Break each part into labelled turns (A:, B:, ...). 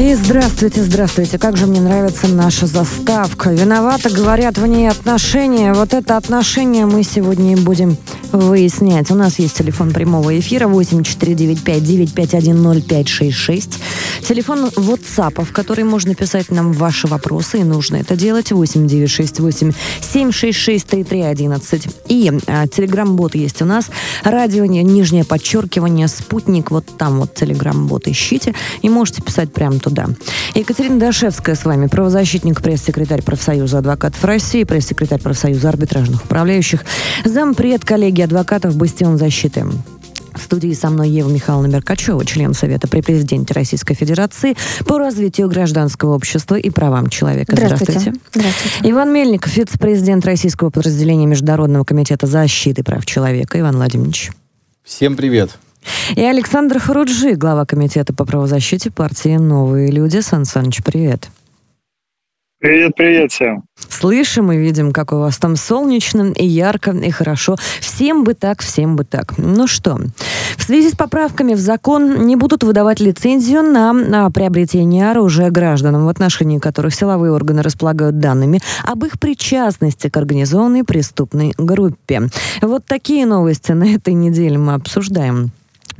A: И здравствуйте, здравствуйте. Как же мне нравится наша заставка. Виновато, говорят, в ней отношения. Вот это отношение мы сегодня и будем выяснять. У нас есть телефон прямого эфира 8495-951-0566. Телефон WhatsApp, в который можно писать нам ваши вопросы, и нужно это делать 8968-766-3311. И а, телеграм-бот есть у нас. Радио, нижнее подчеркивание, спутник. Вот там вот телеграм-бот ищите. И можете писать прямо туда. Екатерина Дашевская с вами, правозащитник, пресс-секретарь профсоюза адвокатов России, пресс-секретарь профсоюза арбитражных управляющих, зампред коллеги адвокатов «Бастион защиты». В студии со мной Ева Михайловна Меркачева, член Совета при президенте Российской Федерации по развитию гражданского общества и правам человека.
B: Здравствуйте. Здравствуйте. Здравствуйте.
A: Иван Мельников, вице-президент Российского подразделения Международного комитета защиты прав человека. Иван Владимирович.
C: Всем привет.
A: И Александр Харуджи, глава комитета по правозащите партии «Новые люди». Сан Саныч, привет.
D: Привет, привет всем.
A: Слышим и видим, как у вас там солнечно и ярко, и хорошо. Всем бы так, всем бы так. Ну что, в связи с поправками в закон не будут выдавать лицензию на, на приобретение оружия гражданам, в отношении которых силовые органы располагают данными об их причастности к организованной преступной группе. Вот такие новости на этой неделе мы обсуждаем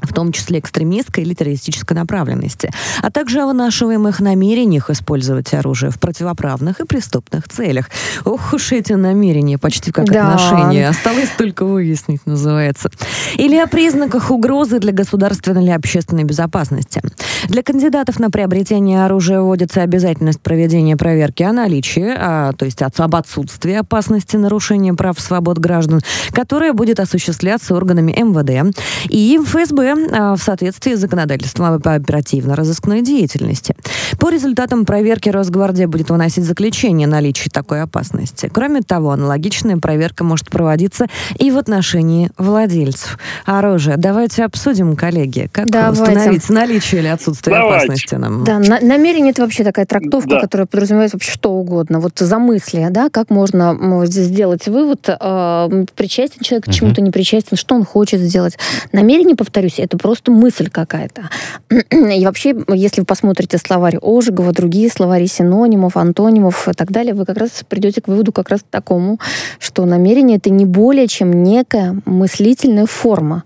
A: в том числе экстремистской или террористической направленности, а также о вынашиваемых намерениях использовать оружие в противоправных и преступных целях. Ох уж эти намерения, почти как да. отношения. Осталось только выяснить, называется. Или о признаках угрозы для государственной или общественной безопасности. Для кандидатов на приобретение оружия вводится обязательность проведения проверки о наличии, а, то есть об отсутствии опасности нарушения прав и свобод граждан, которая будет осуществляться органами МВД и ФСБ а, в соответствии с законодательством по оперативно-розыскной деятельности. По результатам проверки Росгвардия будет выносить заключение о наличии такой опасности. Кроме того, аналогичная проверка может проводиться и в отношении владельцев оружия. Давайте обсудим, коллеги, как Давайте. установить наличие или отсутствие Давайте. опасности нам.
B: Да, на, намерение это вообще такая трактовка, да. которая подразумевает вообще что угодно. Вот замыслие, да, как можно сделать вывод, э, причастен человек к чему-то, не причастен, что он хочет сделать. Намерение, повторюсь, это просто мысль какая-то. И вообще, если вы посмотрите словарь Ожегова, другие словари синонимов, антонимов и так далее, вы как раз придете к выводу как раз такому, что намерение это не более чем некая мыслительная форма.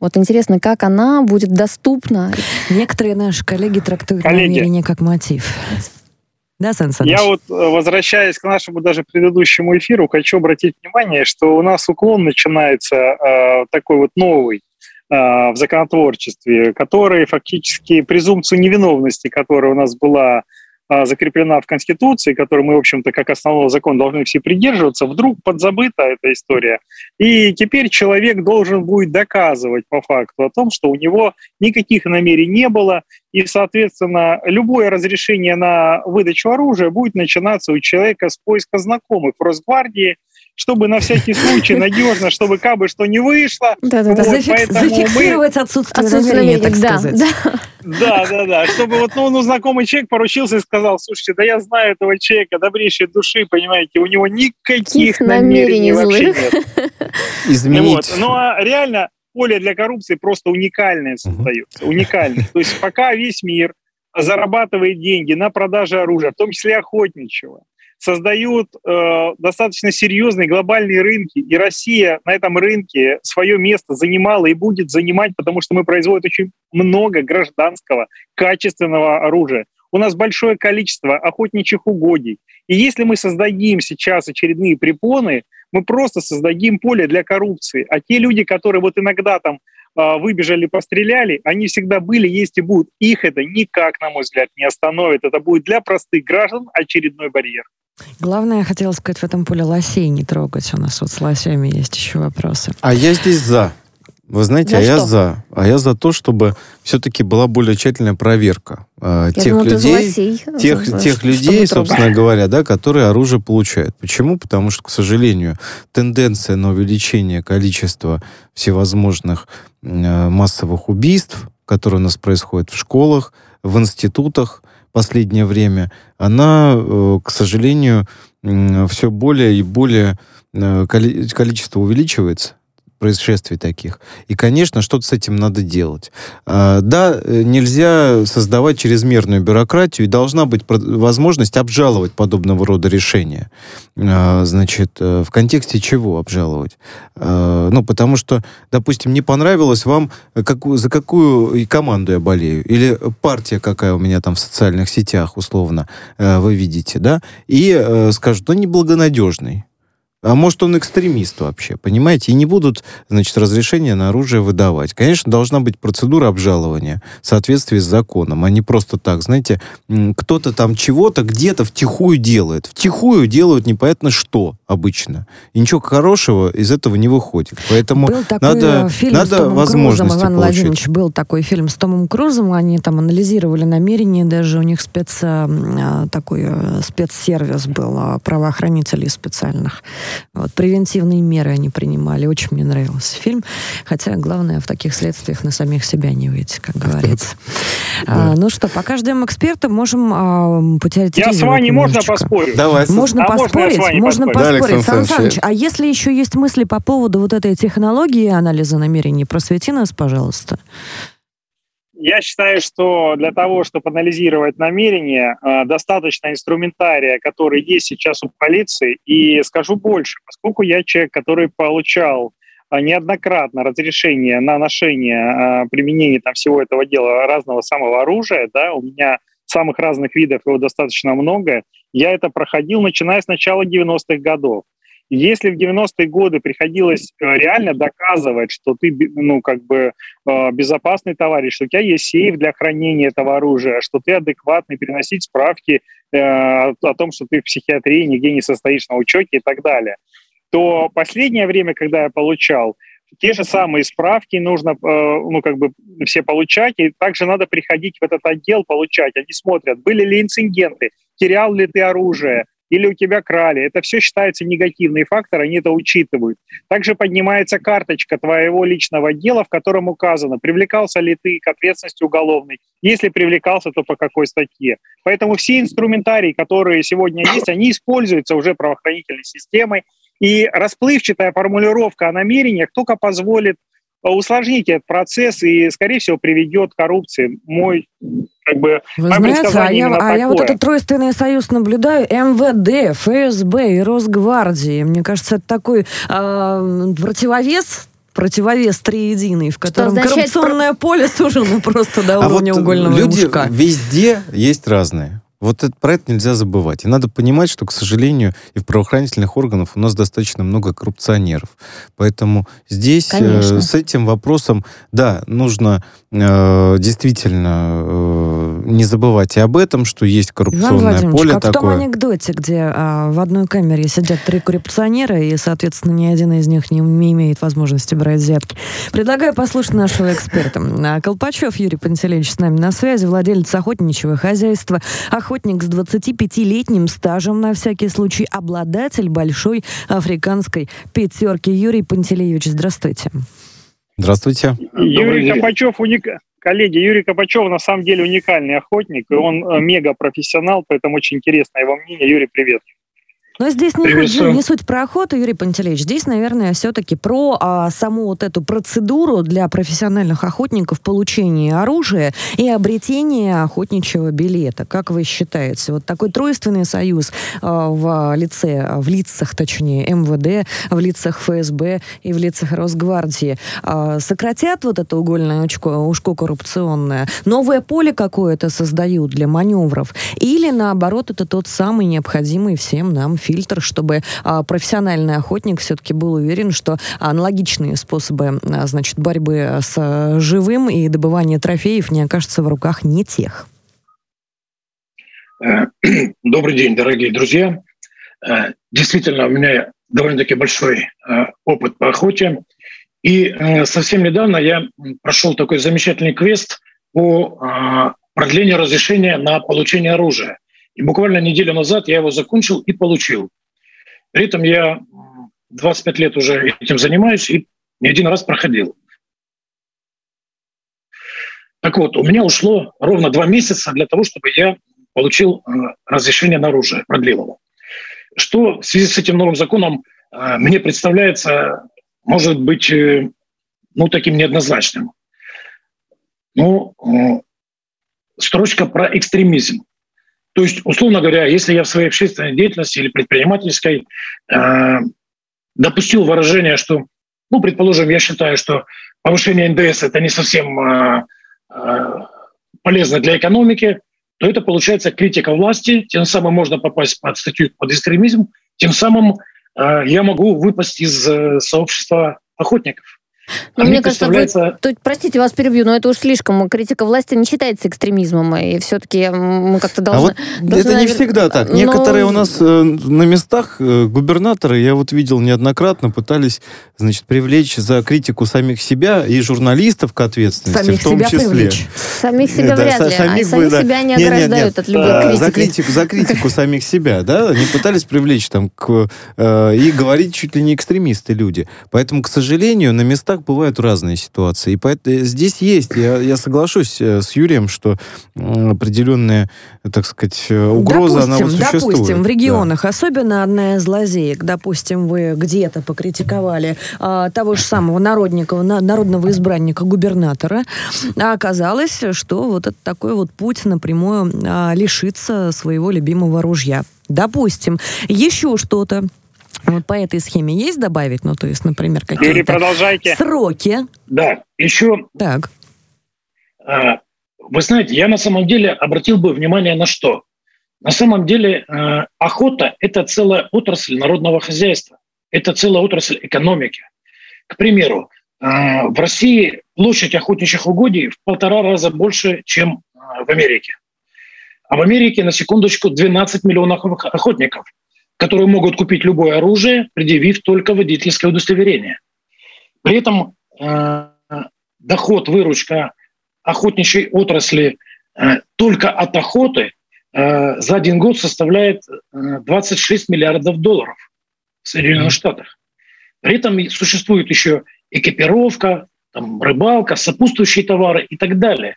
B: Вот интересно, как она будет доступна.
A: Некоторые наши коллеги трактуют коллеги. намерение как мотив.
D: Да, Сан Я вот, э, возвращаясь к нашему даже предыдущему эфиру, хочу обратить внимание, что у нас уклон начинается э, такой вот новый в законотворчестве, который фактически презумпцию невиновности, которая у нас была закреплена в Конституции, которой мы, в общем-то, как основного закона должны все придерживаться, вдруг подзабыта эта история. И теперь человек должен будет доказывать по факту о том, что у него никаких намерений не было, и, соответственно, любое разрешение на выдачу оружия будет начинаться у человека с поиска знакомых в Росгвардии, чтобы на всякий случай надежно, чтобы как бы что не вышло.
A: Да, да, да. Вот, Зафиксировать мы... отсутствие, отсутствие намерения, так да, сказать.
D: Да. да, да, да. Чтобы вот ну, ну, знакомый человек поручился и сказал, слушайте, да я знаю этого человека, добрейшей души, понимаете, у него никаких намерений, намерений вообще нет.
C: Изменить. Вот.
D: Ну а реально поле для коррупции просто уникальное создается, уникальное. То есть пока весь мир зарабатывает деньги на продаже оружия, в том числе охотничьего, создают э, достаточно серьезные глобальные рынки, и Россия на этом рынке свое место занимала и будет занимать, потому что мы производим очень много гражданского, качественного оружия. У нас большое количество охотничьих угодий. И если мы создадим сейчас очередные препоны, мы просто создадим поле для коррупции. А те люди, которые вот иногда там выбежали, постреляли, они всегда были, есть и будут. Их это никак, на мой взгляд, не остановит. Это будет для простых граждан очередной барьер.
A: Главное, я хотела сказать, в этом поле лосей не трогать. У нас вот с лосями есть еще вопросы.
C: А я здесь за. Вы знаете, за а я за. А я за то, чтобы все-таки была более тщательная проверка э, тех думала, людей, тех, за, тех людей, собственно говоря, да, которые оружие получают. Почему? Потому что, к сожалению, тенденция на увеличение количества всевозможных э, массовых убийств, которые у нас происходят в школах, в институтах в последнее время, она, э, к сожалению, э, все более и более э, количество увеличивается происшествий таких. И, конечно, что-то с этим надо делать. А, да, нельзя создавать чрезмерную бюрократию, и должна быть возможность обжаловать подобного рода решения. А, значит, э, в контексте чего обжаловать? А, ну, потому что, допустим, не понравилось вам, как, за какую команду я болею, или партия какая у меня там в социальных сетях, условно, э, вы видите, да, и э, скажут, ну, неблагонадежный. А может, он экстремист вообще, понимаете? И не будут, значит, разрешения на оружие выдавать. Конечно, должна быть процедура обжалования в соответствии с законом, а не просто так, знаете, кто-то там чего-то где-то втихую делает. Втихую делают непонятно что обычно. И ничего хорошего из этого не выходит. Поэтому был такой надо, фильм надо с Томом возможности
A: Крузом, Иван получить. Владимирович, был такой фильм с Томом Крузом, они там анализировали намерения, даже у них спец, такой э, спецсервис был правоохранителей специальных. Вот, превентивные меры они принимали. Очень мне нравился фильм. Хотя главное в таких следствиях на самих себя не выйти, как говорится. А, ну что, пока ждем эксперта, можем а, потерять
D: Я с вами можно поспорить?
A: Давай. Можно а поспорить? Можно поспорить. Сан Саныч, а если еще есть мысли по поводу вот этой технологии анализа намерений, просвети нас, пожалуйста.
D: Я считаю, что для того, чтобы анализировать намерения, э, достаточно инструментария, который есть сейчас у полиции. И скажу больше, поскольку я человек, который получал э, неоднократно разрешение на ношение, э, применение там всего этого дела разного самого оружия, да, у меня самых разных видов его достаточно много, я это проходил, начиная с начала 90-х годов. Если в 90-е годы приходилось э, реально доказывать, что ты, ну, как бы э, безопасный товарищ, что у тебя есть сейф для хранения этого оружия, что ты адекватный, переносить справки э, о том, что ты в психиатрии нигде не состоишь на учете и так далее, то последнее время, когда я получал, те же самые справки нужно, ну, как бы все получать, и также надо приходить в этот отдел получать. Они смотрят, были ли инциденты, терял ли ты оружие, или у тебя крали. Это все считается негативный фактор, они это учитывают. Также поднимается карточка твоего личного дела, в котором указано, привлекался ли ты к ответственности уголовной. Если привлекался, то по какой статье. Поэтому все инструментарии, которые сегодня есть, они используются уже правоохранительной системой. И расплывчатая формулировка о намерениях только позволит усложнить этот процесс и, скорее всего, приведет к коррупции. Мой как бы
A: Вы знаете, а я, а я вот этот тройственный союз наблюдаю, МВД, ФСБ и Росгвардии. Мне кажется, это такой э, противовес противовес триединый, в котором коррупционное про... поле сужено просто до а уровня вот угольного
C: люди
A: мушка.
C: везде есть разные. Вот это, про это нельзя забывать. И надо понимать, что, к сожалению, и в правоохранительных органах у нас достаточно много коррупционеров. Поэтому здесь э, с этим вопросом, да, нужно э, действительно э, не забывать и об этом, что есть коррупционное поле
A: как
C: такое. в
A: том анекдоте, где э, в одной камере сидят три коррупционера, и, соответственно, ни один из них не, не имеет возможности брать взятки. Предлагаю послушать нашего эксперта. Колпачев Юрий Пантелеевич с нами на связи, владелец охотничьего хозяйства, охотничьего охотник с 25-летним стажем, на всякий случай, обладатель большой африканской пятерки. Юрий Пантелеевич, здравствуйте.
C: Здравствуйте.
D: Юрий Копачев уник... Коллеги, Юрий Копачев на самом деле уникальный охотник, и он э, мега профессионал, поэтому очень интересно его мнение. Юрий, привет.
A: Но здесь не, хоть, не суть про охоту, Юрий Пантелеич. Здесь, наверное, все-таки про а, саму вот эту процедуру для профессиональных охотников получения оружия и обретения охотничьего билета. Как вы считаете? Вот такой тройственный союз а, в лице, в лицах, точнее, МВД, в лицах ФСБ и в лицах Росгвардии а, сократят вот это угольное ушко, ушко коррупционное? Новое поле какое-то создают для маневров? Или, наоборот, это тот самый необходимый всем нам фильтр, чтобы а, профессиональный охотник все-таки был уверен, что аналогичные способы, а, значит, борьбы с а, живым и добывания трофеев не окажутся в руках не тех.
E: Э, добрый день, дорогие друзья. Э, действительно, у меня довольно-таки большой э, опыт по охоте. И совсем недавно я прошел такой замечательный квест по продлению разрешения на получение оружия. И буквально неделю назад я его закончил и получил. При этом я 25 лет уже этим занимаюсь и не один раз проходил. Так вот, у меня ушло ровно два месяца для того, чтобы я получил э, разрешение на оружие, продлил его. Что в связи с этим новым законом э, мне представляется, может быть, э, ну, таким неоднозначным. Ну, строчка про экстремизм. То есть, условно говоря, если я в своей общественной деятельности или предпринимательской э, допустил выражение, что, ну, предположим, я считаю, что повышение НДС это не совсем э, э, полезно для экономики, то это получается критика власти, тем самым можно попасть под статью под экстремизм, тем самым э, я могу выпасть из э, сообщества охотников.
B: Но ну, мне кажется, представляется... вы, то, простите, вас перебью, но это уж слишком. Критика власти не считается экстремизмом, и все-таки мы как-то должны... А вот
C: должны, это не всегда так. Но... Некоторые у нас э, на местах э, губернаторы, я вот видел неоднократно, пытались, значит, привлечь за критику самих себя и журналистов к ответственности
B: самих
C: в том
B: себя
C: числе.
B: Привлечь. Самих себя да, вряд ли, самих, а самих да. себя не ограждают от любой
C: критики. За критику, за критику самих себя, да, они пытались привлечь там к, э, и говорить чуть ли не экстремисты люди. Поэтому, к сожалению, на местах бывают разные ситуации. И поэтому здесь есть, я, я соглашусь э, с Юрием, что определенная, так сказать, э, угроза, допустим, она вот существует.
A: Допустим, в регионах, да. особенно одна из лазеек, допустим, вы где-то покритиковали а, того же самого народника, народного избранника, губернатора, а оказалось, что вот это такой вот путь напрямую а, лишиться своего любимого ружья. Допустим, еще что-то. Вот по этой схеме есть добавить, ну, то есть, например, какие-то сроки?
E: Да, еще...
A: Так.
E: А, вы знаете, я на самом деле обратил бы внимание на что? На самом деле а, охота – это целая отрасль народного хозяйства, это целая отрасль экономики. К примеру, а, в России площадь охотничьих угодий в полтора раза больше, чем в Америке. А в Америке, на секундочку, 12 миллионов охотников – которые могут купить любое оружие, предъявив только водительское удостоверение. При этом э, доход, выручка охотничьей отрасли э, только от охоты э, за один год составляет 26 э, миллиардов долларов в Соединенных. Штатах. При этом существует еще экипировка, там, рыбалка, сопутствующие товары и так далее.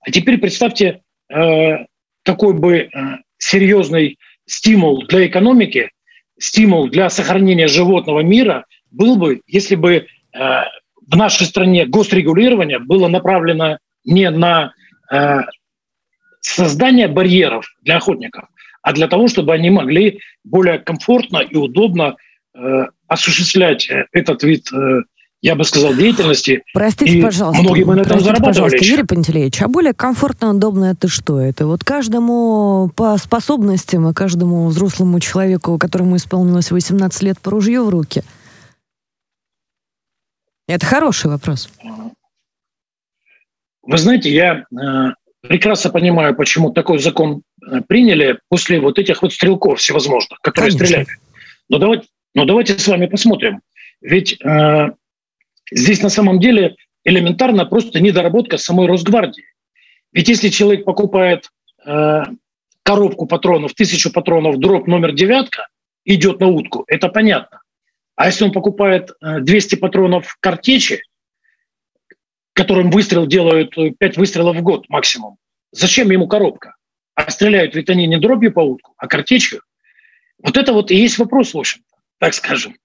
E: А теперь представьте, э, какой бы э, серьезный стимул для экономики, стимул для сохранения животного мира был бы, если бы э, в нашей стране госрегулирование было направлено не на э, создание барьеров для охотников, а для того, чтобы они могли более комфортно и удобно э, осуществлять этот вид я бы сказал, деятельности.
A: Простите, и пожалуйста.
E: Многие мы на этом Простите,
A: пожалуйста, Юрий Пантелеевич, а более комфортно, удобно это что? Это вот каждому по способностям и каждому взрослому человеку, которому исполнилось 18 лет, по ружью в руки? Это хороший вопрос.
E: Вы знаете, я э, прекрасно понимаю, почему такой закон э, приняли после вот этих вот стрелков всевозможных, которые Конечно. стреляли. Но давайте, но давайте с вами посмотрим. Ведь э, Здесь на самом деле элементарно просто недоработка самой Росгвардии. Ведь если человек покупает э, коробку патронов, тысячу патронов, дроп номер девятка, идет на утку, это понятно. А если он покупает э, 200 патронов картечи, которым выстрел делают 5 э, выстрелов в год максимум, зачем ему коробка? А стреляют ведь они не дробью по утку, а картечью. Вот это вот и есть вопрос, в общем так скажем.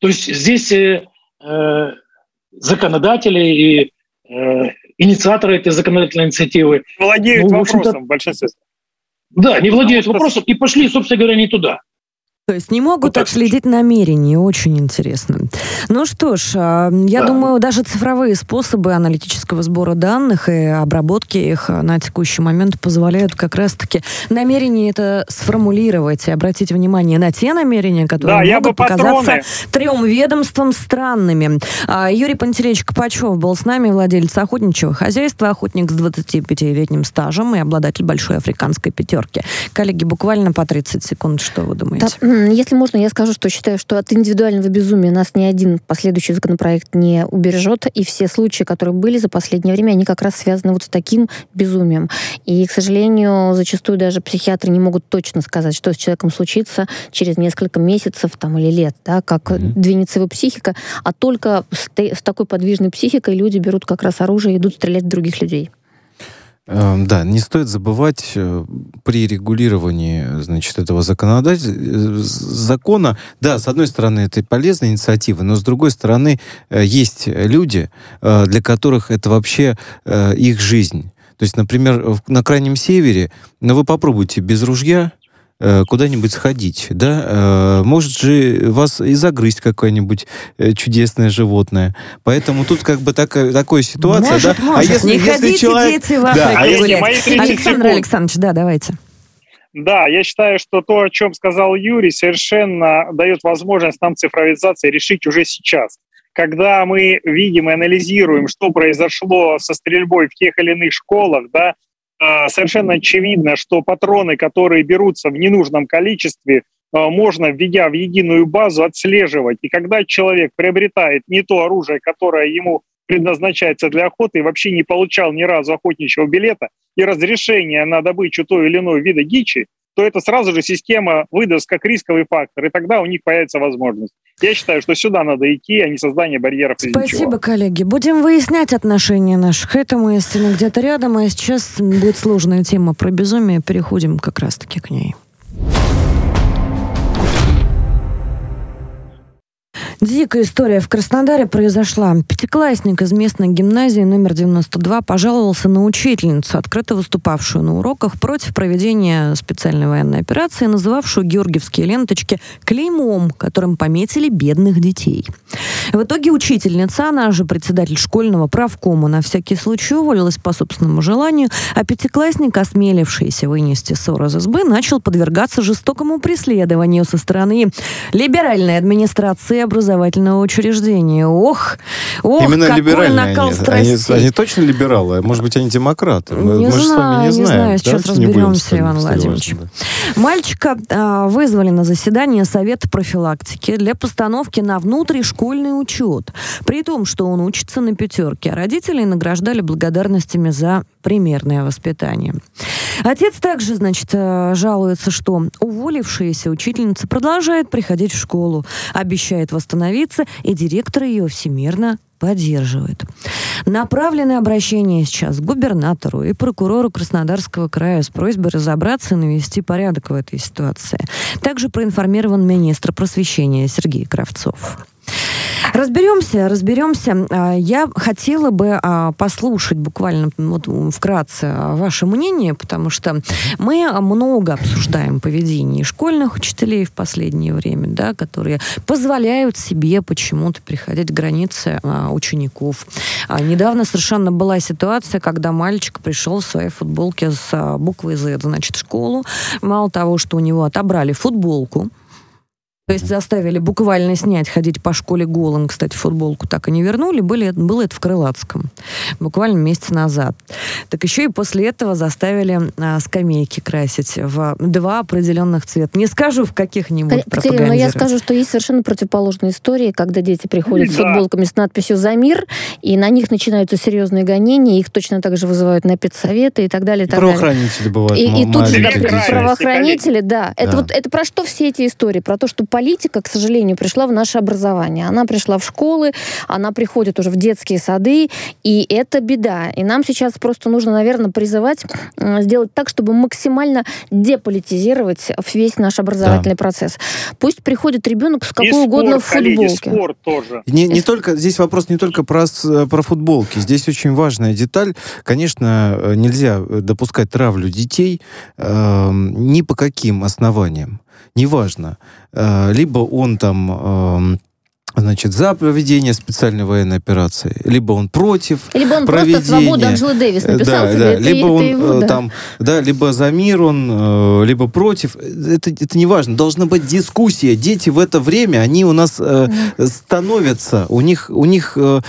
E: То есть здесь э, э законодатели и э, инициаторы этой законодательной инициативы.
D: Владеют ну, вопросом в большинстве.
E: Да, не владеют вопросом и пошли, собственно говоря, не туда.
A: То есть не могут вот отследить намерения, очень интересно. Ну что ж, а, я да. думаю, даже цифровые способы аналитического сбора данных и обработки их на текущий момент позволяют как раз-таки намерение это сформулировать и обратить внимание на те намерения, которые да, могут показаться трем ведомствам странными. А, Юрий Пантелеич Копачев был с нами, владелец охотничьего хозяйства, охотник с 25-летним стажем и обладатель большой африканской пятерки. Коллеги, буквально по 30 секунд, что вы думаете?
B: Да Если можно, я скажу, что считаю, что от индивидуального безумия нас ни один последующий законопроект не убережет, и все случаи, которые были за последнее время, они как раз связаны вот с таким безумием. И, к сожалению, зачастую даже психиатры не могут точно сказать, что с человеком случится через несколько месяцев там, или лет, да, как mm-hmm. двинется его психика, а только с, с такой подвижной психикой люди берут как раз оружие и идут стрелять в других людей.
C: Эм, да, не стоит забывать э, при регулировании, значит, этого законодательства, э, закона, да, с одной стороны, это полезная инициатива, но с другой стороны, э, есть люди, для которых это вообще их жизнь. То есть, например, на Крайнем Севере, ну, вы попробуйте без ружья, куда-нибудь сходить, да, э, может же вас и загрызть какое-нибудь э, чудесное животное. Поэтому тут как бы так, такая ситуация,
A: может,
C: да.
A: Может. А если, не если ходите, человек... дети, в да. а если Александр Александрович, да, давайте.
D: Да, я считаю, что то, о чем сказал Юрий, совершенно дает возможность нам цифровизации решить уже сейчас. Когда мы видим и анализируем, что произошло со стрельбой в тех или иных школах, да, а, совершенно очевидно, что патроны, которые берутся в ненужном количестве, а, можно, введя в единую базу, отслеживать. И когда человек приобретает не то оружие, которое ему предназначается для охоты, и вообще не получал ни разу охотничьего билета и разрешения на добычу той или иной вида дичи, то это сразу же система выдаст как рисковый фактор, и тогда у них появится возможность. Я считаю, что сюда надо идти, а не создание барьеров.
A: Спасибо, коллеги. Будем выяснять отношения наших к этому, если мы где-то рядом, а сейчас будет сложная тема про безумие, переходим как раз-таки к ней. Дикая история в Краснодаре произошла. Пятиклассник из местной гимназии номер 92 пожаловался на учительницу, открыто выступавшую на уроках против проведения специальной военной операции, называвшую георгиевские ленточки клеймом, которым пометили бедных детей. В итоге учительница, она же председатель школьного правкома, на всякий случай уволилась по собственному желанию, а пятиклассник, осмелившийся вынести ссор из СБ, начал подвергаться жестокому преследованию со стороны либеральной администрации образования образовательного учреждения. Ох, ох,
C: Именно
A: какой накал
C: они,
A: страстей.
C: Они, они точно либералы? Может быть, они демократы?
A: Не Мы знаю,
C: же с вами
A: не,
C: не знаем.
A: знаю. Сейчас да? разберемся, Иван Владимирович. Да. Мальчика а, вызвали на заседание Совета профилактики для постановки на внутришкольный учет. При том, что он учится на пятерке. А родителей награждали благодарностями за примерное воспитание. Отец также, значит, э, жалуется, что уволившаяся учительница продолжает приходить в школу, обещает восстановиться, и директор ее всемирно поддерживает. Направлены обращения сейчас к губернатору и прокурору Краснодарского края с просьбой разобраться и навести порядок в этой ситуации. Также проинформирован министр просвещения Сергей Кравцов. Разберемся, разберемся. А, я хотела бы а, послушать буквально вот вкратце ваше мнение, потому что мы много обсуждаем поведение школьных учителей в последнее время, да, которые позволяют себе почему-то приходить к границе а, учеников. Недавно совершенно была ситуация, когда мальчик пришел в своей футболке с буквой Z, значит, в школу. Мало того, что у него отобрали футболку, то есть заставили буквально снять, ходить по школе голым. Кстати, футболку так и не вернули. Были, было это в Крылатском. Буквально месяц назад. Так еще и после этого заставили а, скамейки красить в два определенных цвета. Не скажу, в каких-нибудь
B: Катерина, но я скажу, что есть совершенно противоположные истории, когда дети приходят да. с футболками с надписью «За мир», и на них начинаются серьезные гонения, их точно так же вызывают на педсоветы и так далее. И, так
C: правоохранители
B: далее.
C: бывают.
B: И, и тут же да, правоохранители, да. Это, Вот, это про что все эти истории? Про то, что политика, к сожалению, пришла в наше образование. Она пришла в школы, она приходит уже в детские сады, и это беда. И нам сейчас просто нужно, наверное, призывать сделать так, чтобы максимально деполитизировать весь наш образовательный да. процесс. Пусть приходит ребенок с какой и угодно спорт, футболке.
D: Спорт тоже.
C: Не, не только, здесь вопрос не только про, про футболки. Здесь очень важная деталь. Конечно, э, нельзя допускать травлю детей э, ни по каким основаниям неважно, э, либо он там значит, за проведение специальной военной операции, либо он против
B: либо он
C: проведения.
B: просто Анджелы Дэвис написал
C: да, да.
B: Это,
C: либо
B: это
C: он
B: его,
C: да. там, да, либо за мир он, э, либо против. Это, это не важно. Должна быть дискуссия. Дети в это время, они у нас э, становятся. У них, у них э,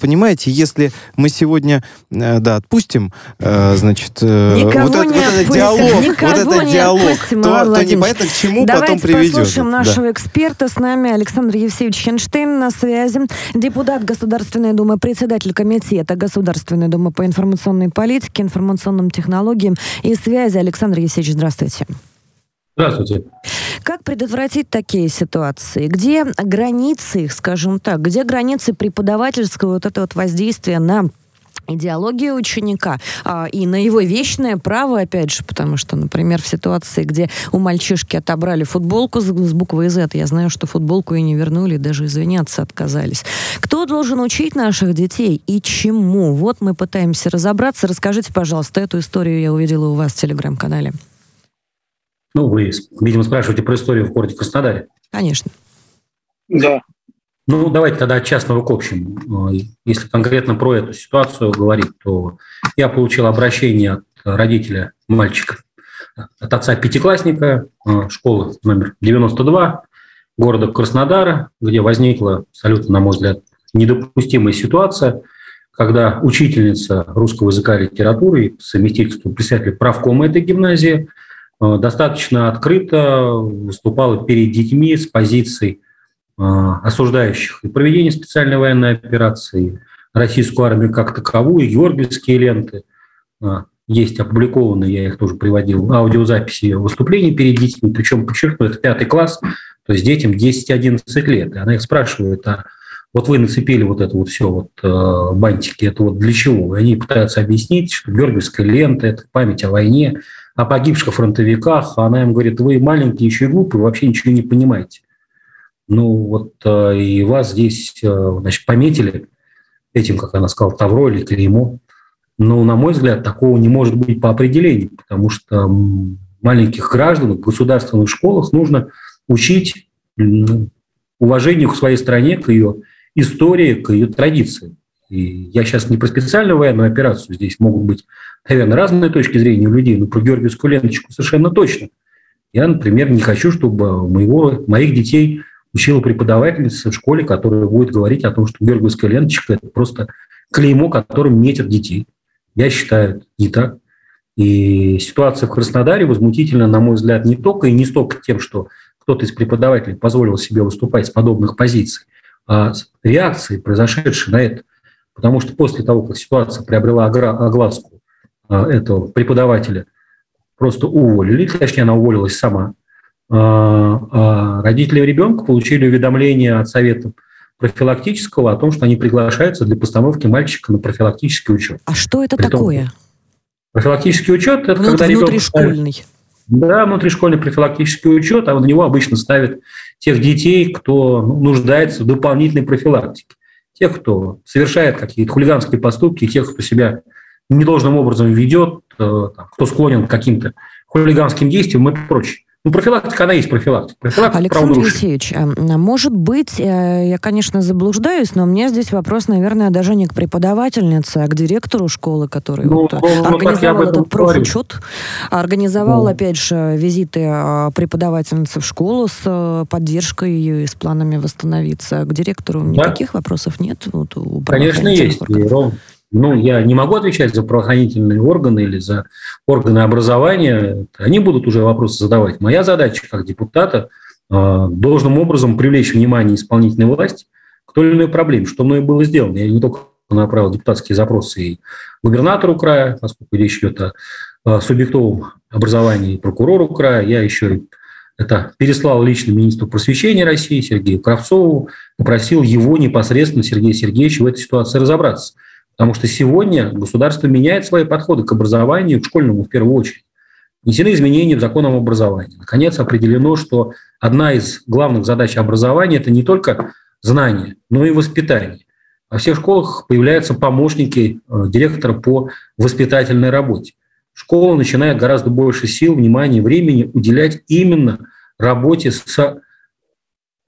C: понимаете, если мы сегодня, э, да, отпустим, э, значит, э, вот, это, вот этот диалог,
A: Никого
C: вот этот диалог,
A: отпустим,
C: то, то непонятно к чему
A: Давайте
C: потом приведет.
A: Давайте послушаем
C: да.
A: нашего эксперта. С нами Александр Евсеевич Хенштейн на связи. Депутат Государственной Думы, председатель комитета Государственной Думы по информационной политике, информационным технологиям и связи. Александр Евсеевич, здравствуйте.
F: Здравствуйте.
A: Как предотвратить такие ситуации? Где границы их, скажем так, где границы преподавательского вот этого вот воздействия на идеология ученика а, и на его вечное право, опять же, потому что, например, в ситуации, где у мальчишки отобрали футболку с, с буквой Z, я знаю, что футболку и не вернули, даже извиняться отказались. Кто должен учить наших детей и чему? Вот мы пытаемся разобраться. Расскажите, пожалуйста, эту историю я увидела у вас в телеграм-канале.
F: Ну, вы, видимо, спрашиваете про историю в городе Краснодаре.
A: Конечно.
D: Да.
F: Ну, давайте тогда от частного к общему. Если конкретно про эту ситуацию говорить, то я получил обращение от родителя мальчика, от отца пятиклассника школы номер 92 города Краснодара, где возникла абсолютно, на мой взгляд, недопустимая ситуация, когда учительница русского языка и литературы, совместительство председателя правкома этой гимназии, достаточно открыто выступала перед детьми с позицией осуждающих и проведение специальной военной операции, российскую армию как таковую, георгиевские ленты. Есть опубликованные, я их тоже приводил, аудиозаписи выступлений перед детьми, причем, подчеркну, это пятый класс, то есть детям 10-11 лет. И она их спрашивает, а вот вы нацепили вот это вот все, вот э, бантики, это вот для чего? И они пытаются объяснить, что Георгиевская лента – это память о войне, о погибших фронтовиках. А она им говорит, вы маленькие, еще и глупые, вообще ничего не понимаете. Ну вот э, и вас здесь, э, значит, пометили этим, как она сказала, тавро или клеймо. Но, на мой взгляд, такого не может быть по определению, потому что маленьких граждан в государственных школах нужно учить уважению к своей стране, к ее истории, к ее традициям. И я сейчас не про специальную военную операцию, здесь могут быть, наверное, разные точки зрения у людей, но про Георгиевскую ленточку совершенно точно. Я, например, не хочу, чтобы моего, моих детей учила преподавательница в школе, которая будет говорить о том, что Георгиевская ленточка – это просто клеймо, которым метят детей. Я считаю, не так. И ситуация в Краснодаре возмутительна, на мой взгляд, не только и не столько тем, что кто-то из преподавателей позволил себе выступать с подобных позиций, а реакции, произошедшей на это. Потому что после того, как ситуация приобрела огласку а, этого преподавателя, просто уволили, точнее, она уволилась сама. А, а родители ребенка получили уведомление от Совета профилактического о том, что они приглашаются для постановки мальчика на профилактический учет.
A: А что это Притом, такое?
F: Профилактический учет – это
A: Внут,
F: когда ребенок...
A: Внутришкольный.
F: Да, внутришкольный профилактический учет, а на него обычно ставят тех детей, кто ну, нуждается в дополнительной профилактике. Тех, кто совершает какие-то хулиганские поступки, тех, кто себя недолжным образом ведет, э, кто склонен к каким-то хулиганским действиям и прочее. Ну, профилактика, она есть профилактика. профилактика
A: Александр Алексеевич, а, может быть, э, я, конечно, заблуждаюсь, но у меня здесь вопрос, наверное, даже не к преподавательнице, а к директору школы, который ну, вот ну, организовал ну, этот профучет, организовал, ну. опять же, визиты а, преподавательницы в школу с э, поддержкой ее и с планами восстановиться. К директору да? никаких вопросов нет? Вот, у
F: Конечно, есть. Ну, я не могу отвечать за правоохранительные органы или за органы образования, они будут уже вопросы задавать. Моя задача как депутата э, должным образом привлечь внимание исполнительной власти к той или иной проблеме, что мной было сделано. Я не только направил депутатские запросы и губернатору края, поскольку речь идет о, субъектовом образовании прокурору края, я еще это переслал лично министру просвещения России Сергею Кравцову, попросил его непосредственно, Сергея Сергеевича, в этой ситуации разобраться. Потому что сегодня государство меняет свои подходы к образованию, к школьному в первую очередь. Внесены изменения в закон об образовании. Наконец определено, что одна из главных задач образования – это не только знание, но и воспитание. Во всех школах появляются помощники э, директора по воспитательной работе. Школа начинает гораздо больше сил, внимания, времени уделять именно работе с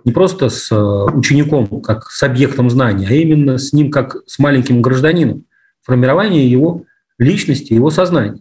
F: не просто с учеником, как с объектом знания, а именно с ним, как с маленьким гражданином, формирование его личности, его сознания.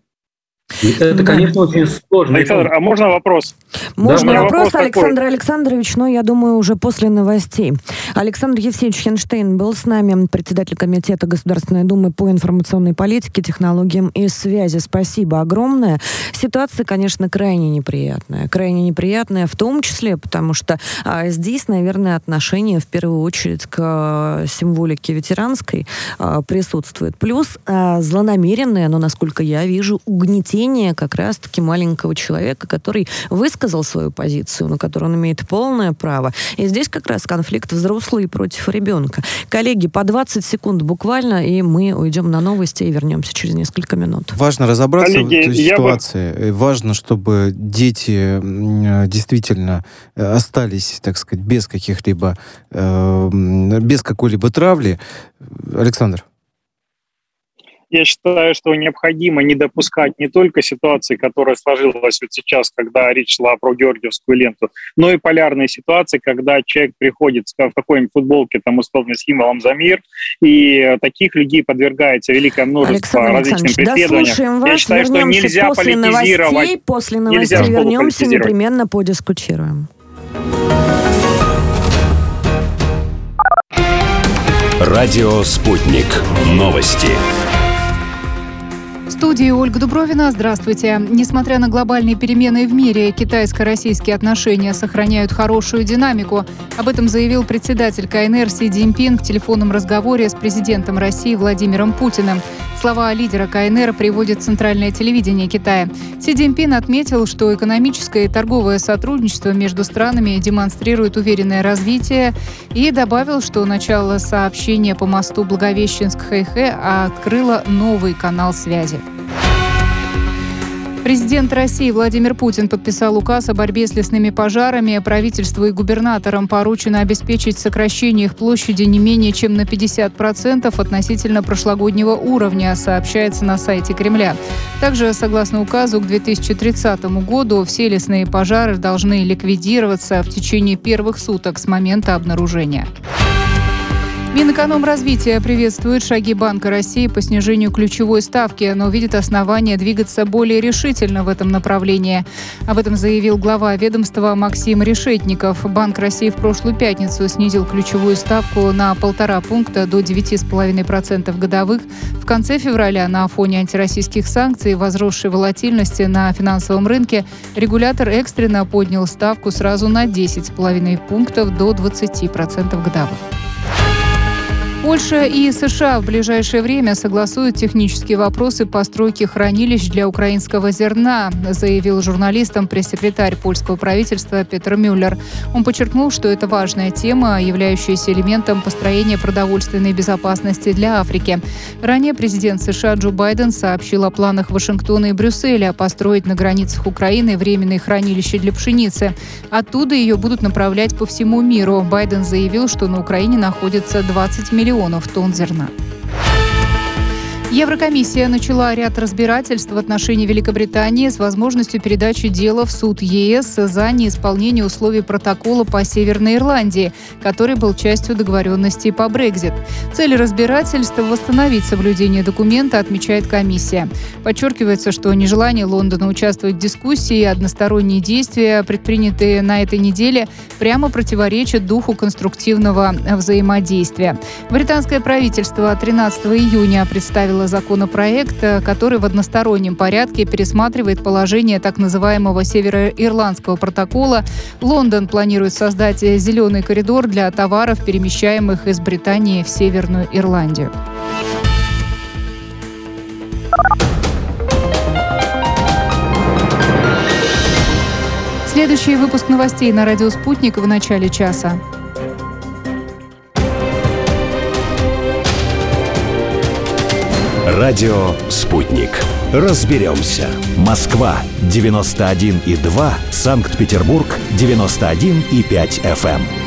F: Это, да. конечно, очень сложно.
D: Александр, а можно вопрос?
A: Можно да, вопрос, вопрос Александр Александрович, но я думаю, уже после новостей. Александр Евсеевич Хенштейн был с нами, председатель Комитета Государственной Думы по информационной политике, технологиям и связи. Спасибо огромное. Ситуация, конечно, крайне неприятная. Крайне неприятная в том числе, потому что а, здесь, наверное, отношение в первую очередь к а, символике ветеранской а, присутствует. Плюс а, злонамеренное, но, насколько я вижу, угнетение угнетение как раз-таки маленького человека, который высказал свою позицию, на которую он имеет полное право. И здесь как раз конфликт взрослый против ребенка. Коллеги, по 20 секунд буквально, и мы уйдем на новости и вернемся через несколько минут.
C: Важно разобраться Коллеги, в этой ситуации. Бы... Важно, чтобы дети действительно э, остались, так сказать, без каких-либо, э, без какой-либо травли. Александр.
D: Я считаю, что необходимо не допускать не только ситуации, которая сложилась вот сейчас, когда речь шла про Георгиевскую ленту, но и полярные ситуации, когда человек приходит в какой-нибудь футболке, там, условно, с символом за мир, и таких людей подвергается великое множество Александр различным преследованиям.
A: Я считаю, что нельзя после политизировать. Новостей, после новостей нельзя вернемся, непременно подискутируем.
G: Радио «Спутник». Новости
H: студии Ольга Дубровина. Здравствуйте. Несмотря на глобальные перемены в мире, китайско-российские отношения сохраняют хорошую динамику. Об этом заявил председатель КНР Си Цзиньпин в телефонном разговоре с президентом России Владимиром Путиным. Слова лидера КНР приводит центральное телевидение Китая. Си Цзиньпин отметил, что экономическое и торговое сотрудничество между странами демонстрирует уверенное развитие и добавил, что начало сообщения по мосту Благовещенск-Хэйхэ открыло новый канал связи. Президент России Владимир Путин подписал указ о борьбе с лесными пожарами. Правительству и губернаторам поручено обеспечить сокращение их площади не менее чем на 50% относительно прошлогоднего уровня, сообщается на сайте Кремля. Также, согласно указу, к 2030 году все лесные пожары должны ликвидироваться в течение первых суток с момента обнаружения. Минэкономразвития приветствует шаги Банка России по снижению ключевой ставки, но видит основания двигаться более решительно в этом направлении. Об этом заявил глава ведомства Максим Решетников. Банк России в прошлую пятницу снизил ключевую ставку на полтора пункта до 9,5% годовых. В конце февраля на фоне антироссийских санкций и возросшей волатильности на финансовом рынке регулятор экстренно поднял ставку сразу на 10,5 пунктов до 20% годовых. Польша и США в ближайшее время согласуют технические вопросы постройки хранилищ для украинского зерна, заявил журналистам пресс-секретарь польского правительства Петр Мюллер. Он подчеркнул, что это важная тема, являющаяся элементом построения продовольственной безопасности для Африки. Ранее президент США Джо Байден сообщил о планах Вашингтона и Брюсселя построить на границах Украины временные хранилища для пшеницы. Оттуда ее будут направлять по всему миру. Байден заявил, что на Украине находится 20 миллионов миллионов тонн зерна. Еврокомиссия начала ряд разбирательств в отношении Великобритании с возможностью передачи дела в суд ЕС за неисполнение условий протокола по Северной Ирландии, который был частью договоренности по Брекзит. Цель разбирательства – восстановить соблюдение документа, отмечает комиссия. Подчеркивается, что нежелание Лондона участвовать в дискуссии и односторонние действия, предпринятые на этой неделе, прямо противоречат духу конструктивного взаимодействия. Британское правительство 13 июня представило представила законопроект, э, который в одностороннем порядке пересматривает положение так называемого Североирландского протокола. Лондон планирует создать зеленый коридор для товаров, перемещаемых из Британии в Северную Ирландию. Следующий выпуск новостей на радио «Спутник» в начале часа.
G: Радио «Спутник». Разберемся. Москва, 91,2. Санкт-Петербург, 91,5 FM.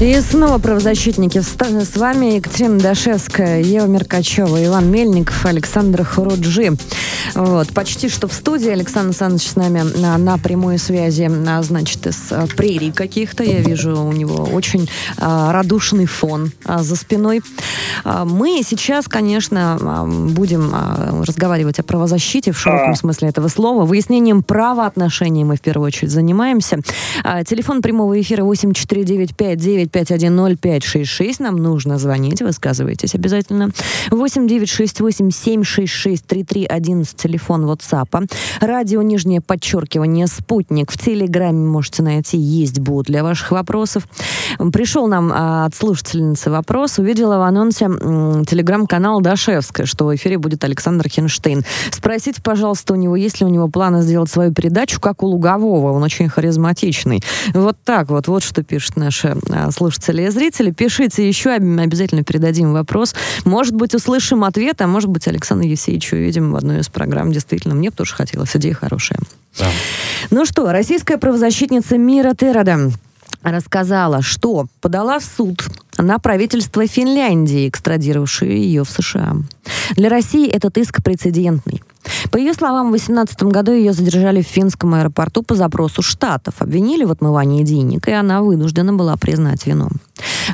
A: И снова правозащитники. С вами Екатерина Дашевская, Ева Меркачева, Иван Мельников, Александр Хуруджи. Вот. Почти что в студии Александр Александрович с нами на, на прямой связи, а, значит, из а, прерий каких-то. Я вижу у него очень а, радушный фон а, за спиной. А, мы сейчас, конечно, а, будем а, разговаривать о правозащите в широком смысле этого слова. Выяснением правоотношений мы в первую очередь занимаемся. А, телефон прямого эфира 8495 9510566. Нам нужно звонить, высказывайтесь обязательно. 8968-766-3311, телефон WhatsApp. Радио, нижнее подчеркивание, спутник. В Телеграме можете найти, есть бот для ваших вопросов. Пришел нам а, от слушательницы вопрос. Увидела в анонсе телеграм-канал Дашевская, что в эфире будет Александр Хенштейн. Спросите, пожалуйста, у него, есть ли у него планы сделать свою передачу, как у Лугового. Он очень харизматичный. Вот так вот, вот что пишет наша а, слушатели и зрители. Пишите еще, обязательно передадим вопрос. Может быть, услышим ответ, а может быть, Александр Евсеевич увидим в одной из программ. Действительно, мне тоже хотелось. Идея хорошая. Да. Ну что, российская правозащитница Мира Терода рассказала, что подала в суд на правительство Финляндии, экстрадировавшее ее в США. Для России этот иск прецедентный. По ее словам, в 2018 году ее задержали в финском аэропорту по запросу Штатов. Обвинили в отмывании денег, и она вынуждена была признать вину.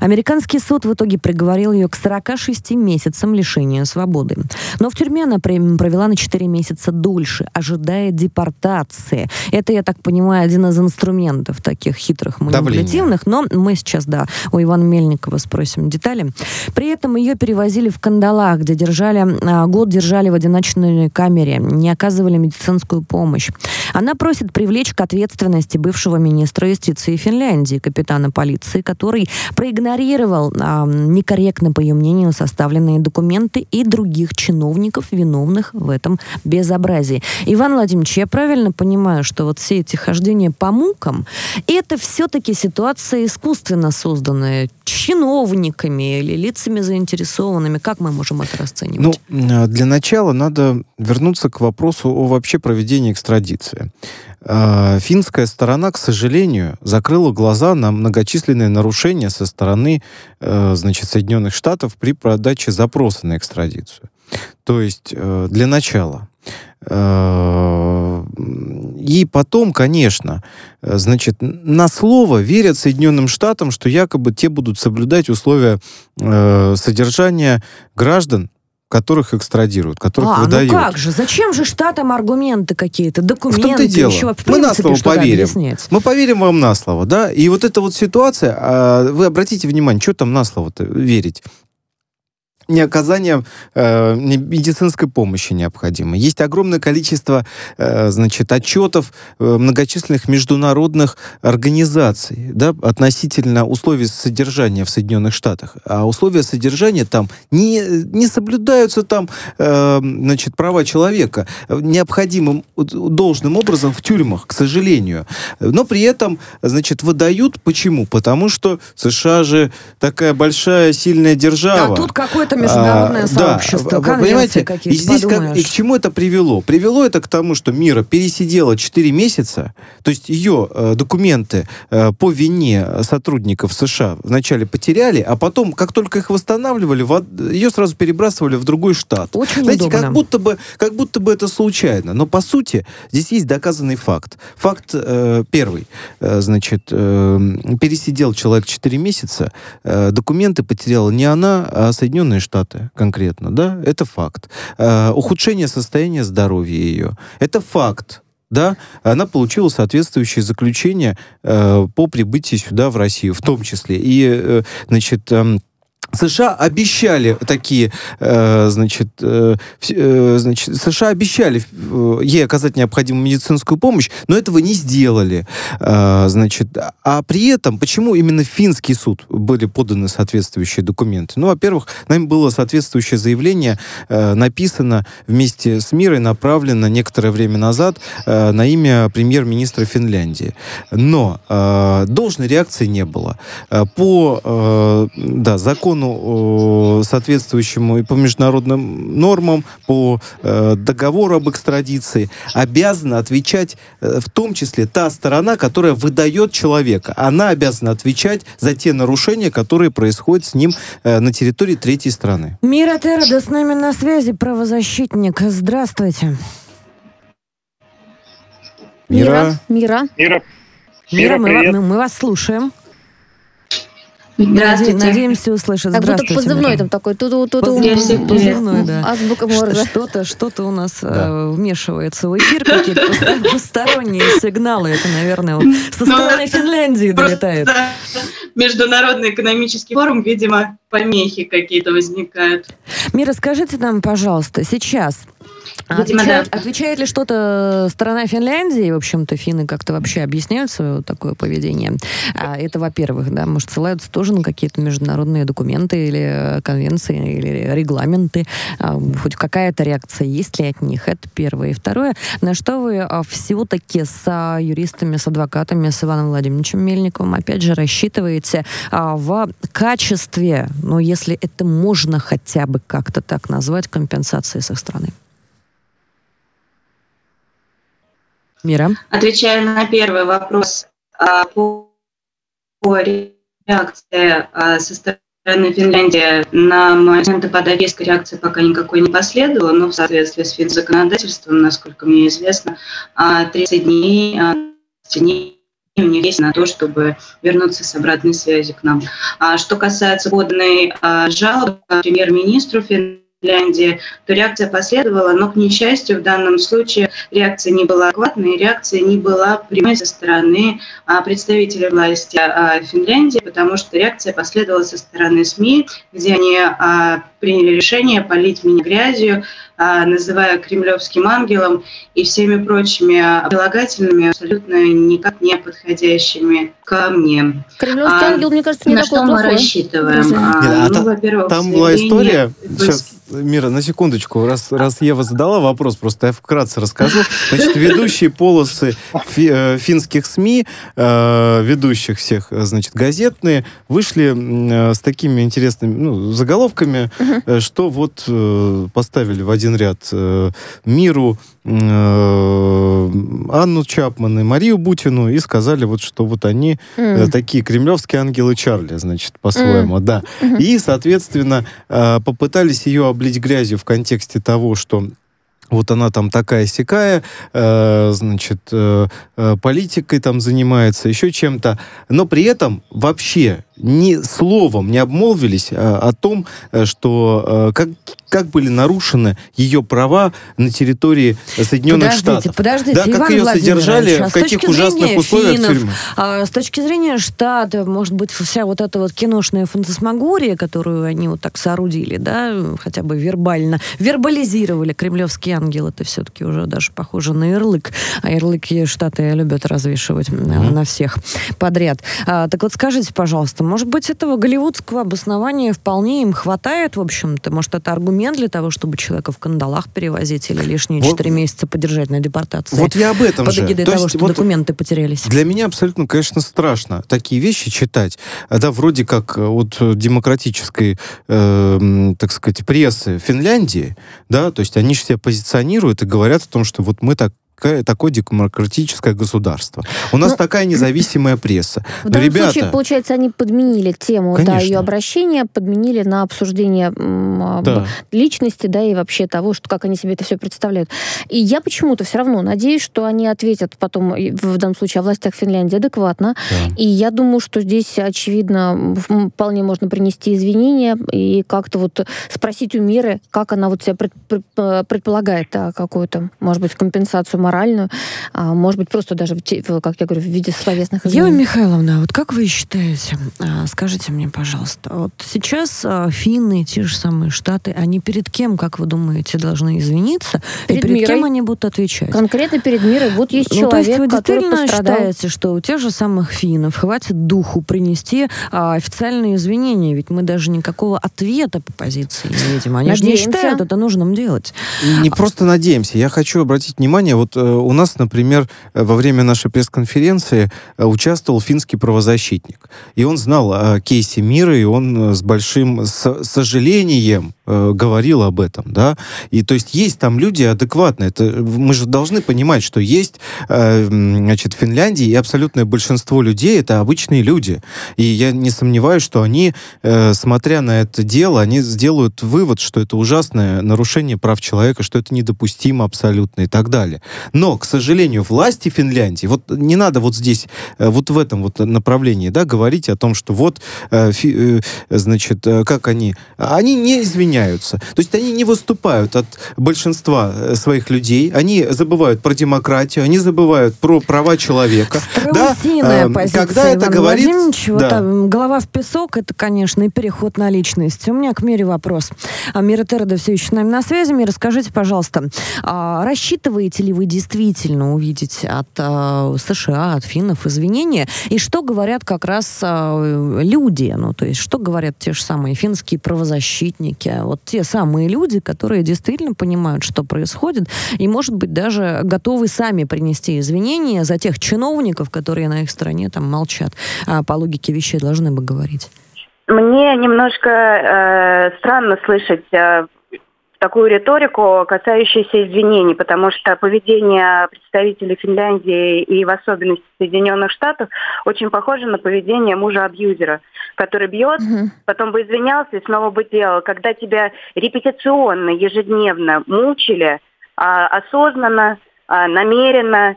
A: Американский суд в итоге приговорил ее к 46 месяцам лишения свободы. Но в тюрьме она провела на 4 месяца дольше, ожидая депортации. Это, я так понимаю, один из инструментов таких хитрых манипулятивных. Но мы сейчас, да, у Ивана Мельникова спросим детали. При этом ее перевозили в кандалах, где держали, а, год держали в одиночной камере, не оказывали медицинскую помощь. Она просит привлечь к ответственности бывшего министра юстиции Финляндии, капитана полиции, который проигнорировал а, некорректно, по ее мнению, составленные документы и других чиновников, виновных в этом безобразии. Иван Владимирович, я правильно понимаю, что вот все эти хождения по мукам, это все-таки ситуация искусственно созданная чиновниками или лицами заинтересованными? Как мы можем это расценивать?
C: Ну, для начала надо вернуться к вопросу о вообще проведении экстрадиции. А, финская сторона, к сожалению, закрыла глаза на многочисленные нарушения со стороны э, значит, Соединенных Штатов при подаче запроса на экстрадицию. То есть, э, для начала. Э, и потом, конечно, значит, на слово верят Соединенным Штатам, что якобы те будут соблюдать условия содержания граждан которых экстрадируют, которых а, выдают.
A: ну как же? Зачем же штатам аргументы какие-то, документы? В дело. Еще, в принципе,
C: Мы на слово поверим. Мы поверим вам на слово, да? И вот эта вот ситуация, а, вы обратите внимание, что там на слово-то верить? Не оказание э, медицинской помощи необходимо. Есть огромное количество, э, значит, отчетов э, многочисленных международных организаций, да, относительно условий содержания в Соединенных Штатах. А условия содержания там не, не соблюдаются там, э, значит, права человека необходимым, должным образом в тюрьмах, к сожалению. Но при этом, значит, выдают. Почему? Потому что США же такая большая, сильная держава.
A: А тут какой-то это международное а, сообщество,
C: да, понимаете, и здесь как, и к чему это привело? Привело это к тому, что Мира пересидела 4 месяца, то есть ее э, документы э, по вине сотрудников США вначале потеряли, а потом, как только их восстанавливали, в, ее сразу перебрасывали в другой штат.
A: Очень
C: Знаете,
A: удобно.
C: как будто бы, как будто бы это случайно, но по сути здесь есть доказанный факт. Факт э, первый, э, значит, э, пересидел человек 4 месяца, э, документы потеряла не она, а Соединенные Штаты конкретно, да, это факт. Э, ухудшение состояния здоровья ее, это факт да, она получила соответствующее заключение э, по прибытии сюда, в Россию, в том числе. И, э, значит, э, США обещали такие, э, значит, э, э, значит, США обещали ей оказать необходимую медицинскую помощь, но этого не сделали. Значит, а при этом, почему именно в финский суд были поданы соответствующие документы? Ну, во-первых, нам было соответствующее заявление написано вместе с Мирой, направлено некоторое время назад на имя премьер-министра Финляндии. Но должной реакции не было. По да, закону э, соответствующему и по международным нормам, по э, договору об экстрадиции, обязана отвечать э, в том числе та сторона, которая выдает человека. Она обязана отвечать за те нарушения, которые происходят с ним э, на территории третьей страны.
A: Мира Терода с нами на связи, правозащитник. Здравствуйте.
B: Мира. Мира.
D: Мира.
A: Мира, мы, мы, мы вас слушаем.
I: Здравствуйте.
A: Надеемся услышать.
B: Как будто позывной там такой. Ту -ту -ту -ту.
A: Позывной, да.
B: Азбука Морзе.
A: Что-то что у нас да. э, вмешивается в эфир, какие-то посторонние сигналы. Это, наверное, вот со ну, стороны Финляндии долетает.
I: Международный экономический форум, видимо, помехи какие-то возникают.
A: Мира, скажите нам, пожалуйста, сейчас а отвечает, да. отвечает ли что-то сторона Финляндии? В общем-то, финны как-то вообще объясняют свое такое поведение. А это, во-первых, да, может, ссылаются тоже на какие-то международные документы или конвенции, или регламенты. А, хоть какая-то реакция есть ли от них? Это первое. И второе, на что вы а, все-таки с юристами, с адвокатами, с Иваном Владимировичем Мельниковым, опять же, рассчитываете а, в качестве, ну, если это можно хотя бы как-то так назвать, компенсации со стороны? Мира.
I: Отвечая на первый вопрос а, по, по реакции а, со стороны Финляндии на момент подавийской реакции пока никакой не последовало, но в соответствии с финзаконодательством, насколько мне известно, 30 а, дней, 30 дней у них есть на то, чтобы вернуться с обратной связи к нам. А что касается поданной жалобы премьер-министру Финляндии, то реакция последовала, но, к несчастью, в данном случае реакция не была адекватной, реакция не была прямой со стороны а, представителей власти а, Финляндии, потому что реакция последовала со стороны СМИ, где они а, приняли решение полить меня грязью, называя кремлевским ангелом и всеми прочими прилагательными, абсолютно никак не подходящими ко мне.
B: Кремлевский ангел, мне кажется, не
I: на
B: такой
I: что
B: плохой.
I: мы рассчитываем?
C: Нет, а, ну, там, во-первых, там была история, сейчас Мира, на секундочку, раз, раз Ева задала вопрос, просто я вкратце расскажу. Значит, ведущие полосы фи, э, финских СМИ, э, ведущих всех, значит, газетные, вышли э, с такими интересными ну, заголовками, uh-huh. что вот э, поставили в один ряд э, Миру, э, Анну Чапман и Марию Бутину и сказали вот, что вот они mm. такие кремлевские ангелы Чарли, значит, по-своему, mm. да. Mm-hmm. И, соответственно, попытались ее облить грязью в контексте того, что вот она там такая сякая, э, значит, э, э, политикой там занимается, еще чем-то, но при этом вообще ни словом не обмолвились э, о том, э, что э, как, как были нарушены ее права на территории Соединенных
A: подождите,
C: Штатов.
A: Подождите,
C: да, как ее содержали, в каких ужасных условиях финнов,
A: тюрьмы. А, с точки зрения Штата, может быть, вся вот эта вот киношная фантасмагория, которую они вот так соорудили, да, хотя бы вербально, вербализировали кремлевский ангел, это все-таки уже даже похоже на ярлык. А ярлыки Штаты любят развешивать mm-hmm. на всех подряд. А, так вот скажите, пожалуйста, может быть, этого голливудского обоснования вполне им хватает, в общем-то? Может, это аргумент для того, чтобы человека в кандалах перевозить или лишние вот, месяца подержать на депортации?
C: Вот я об этом
A: под
C: же. То
A: того,
C: есть,
A: что
C: вот
A: документы потерялись.
C: Для меня абсолютно, конечно, страшно такие вещи читать. Да, вроде как от демократической, э, так сказать, прессы Финляндии, да, то есть они же себя позиционируют и говорят о том, что вот мы так такое демократическое государство. У нас ну, такая независимая пресса.
B: В данном ребята, случае, получается, они подменили тему да, ее обращения, подменили на обсуждение да. личности, да, и вообще того, что, как они себе это все представляют. И я почему-то все равно надеюсь, что они ответят потом, в данном случае, о властях Финляндии адекватно. Да. И я думаю, что здесь, очевидно, вполне можно принести извинения и как-то вот спросить у Миры, как она вот себя предполагает, да, какую-то, может быть, компенсацию моральную, а, может быть, просто даже, как я говорю, в виде словесных
A: изменений. Ева Михайловна, вот как вы считаете, а, скажите мне, пожалуйста, вот сейчас а, финны, те же самые Штаты, они перед кем, как вы думаете, должны извиниться? Перед, и перед мирой. кем они будут отвечать?
B: Конкретно перед миром. Вот есть ну, человек, то есть
A: вы действительно
B: пострадал.
A: считаете, что у тех же самых финнов хватит духу принести а, официальные извинения? Ведь мы даже никакого ответа по позиции не видим. Они надеемся. же не считают это нужным делать.
C: Не просто надеемся. Я хочу обратить внимание, вот у нас, например, во время нашей пресс-конференции э, участвовал финский правозащитник. И он знал о кейсе мира, и он э, с большим сожалением э, говорил об этом, да. И то есть есть там люди адекватные. Это, мы же должны понимать, что есть, э, значит, в Финляндии и абсолютное большинство людей это обычные люди. И я не сомневаюсь, что они, э, смотря на это дело, они сделают вывод, что это ужасное нарушение прав человека, что это недопустимо абсолютно и так далее. Но, к сожалению, власти Финляндии, вот не надо вот здесь, э, вот в этом вот направлении, да, говорить о том, что вот, э, э, значит, как они, они не извиняются. То есть они не выступают от большинства своих людей, они забывают про демократию, они забывают про права человека.
A: Да? Э, когда это говорит... Да. там, голова в песок, это, конечно, и переход на личность. У меня к Мире вопрос. А Мира Тереда все еще с нами на связи. Мира, скажите, пожалуйста, а рассчитываете ли вы действительно увидеть от а, США, от финнов извинения? И что говорят как раз а, люди? Ну, то есть, что говорят те же самые финские правозащитники? Вот те самые люди, которые действительно понимают, что происходит, и, может быть, даже готовы сами принести извинения за тех чиновников, которые на их стороне там молчат. А, по логике вещей должны бы говорить.
J: Мне немножко э, странно слышать э, такую риторику, касающуюся извинений, потому что поведение представителей Финляндии и в особенности Соединенных Штатов очень похоже на поведение мужа-абьюзера, который бьет, угу. потом бы извинялся и снова бы делал. Когда тебя репетиционно, ежедневно мучили, а, осознанно, а, намеренно,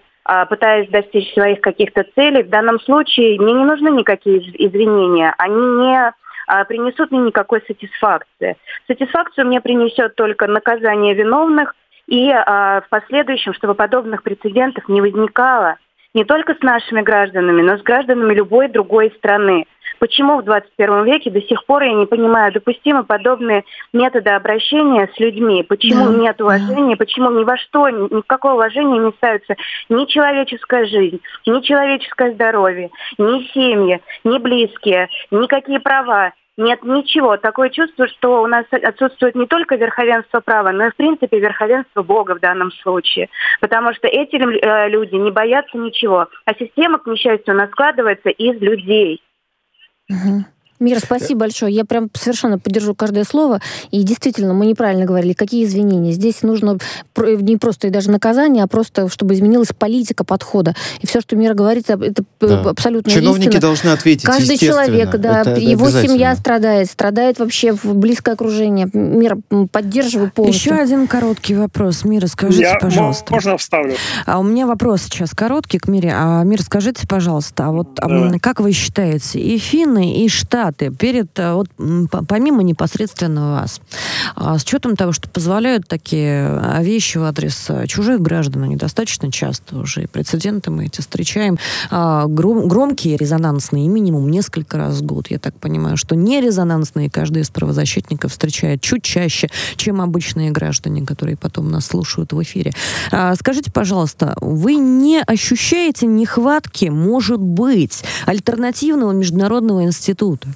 J: пытаясь достичь своих каких-то целей, в данном случае мне не нужны никакие извинения. Они не а, принесут мне никакой сатисфакции. Сатисфакцию мне принесет только наказание виновных и а, в последующем, чтобы подобных прецедентов не возникало не только с нашими гражданами, но с гражданами любой другой страны. Почему в 21 веке до сих пор, я не понимаю, допустимы подобные методы обращения с людьми? Почему да. нет уважения? Почему ни во что, ни в какое уважение не ставится ни человеческая жизнь, ни человеческое здоровье, ни семьи, ни близкие, никакие права? Нет ничего. Такое чувство, что у нас отсутствует не только верховенство права, но и, в принципе, верховенство Бога в данном случае. Потому что эти э, люди не боятся ничего. А система, к несчастью, у нас складывается из людей.
B: Угу. Мира, спасибо большое. Я прям совершенно поддержу каждое слово. И действительно, мы неправильно говорили, какие извинения. Здесь нужно не просто и даже наказание, а просто, чтобы изменилась политика подхода. И все, что Мира говорит, это да. абсолютно
C: Чиновники
B: истина.
C: должны ответить,
B: Каждый человек, да, это, его семья страдает, страдает вообще в близкое окружение. Мира, поддерживаю полностью.
A: Еще один короткий вопрос. Мира, скажите, Я, пожалуйста.
D: Можно вставлю?
A: А у меня вопрос сейчас короткий к Мире. А, Мира, скажите, пожалуйста, а вот да. как вы считаете, и финны, и штаты Штаты перед, э, вот, помимо непосредственно вас, а с учетом того, что позволяют такие э, вещи в адрес э, чужих граждан, они достаточно часто уже, и прецеденты мы эти встречаем, а, гром, громкие, резонансные, минимум несколько раз в год. Я так понимаю, что не резонансные каждый из правозащитников встречает чуть чаще, чем обычные граждане, которые потом нас слушают в эфире. А, скажите, пожалуйста, вы не ощущаете нехватки, может быть, альтернативного международного института?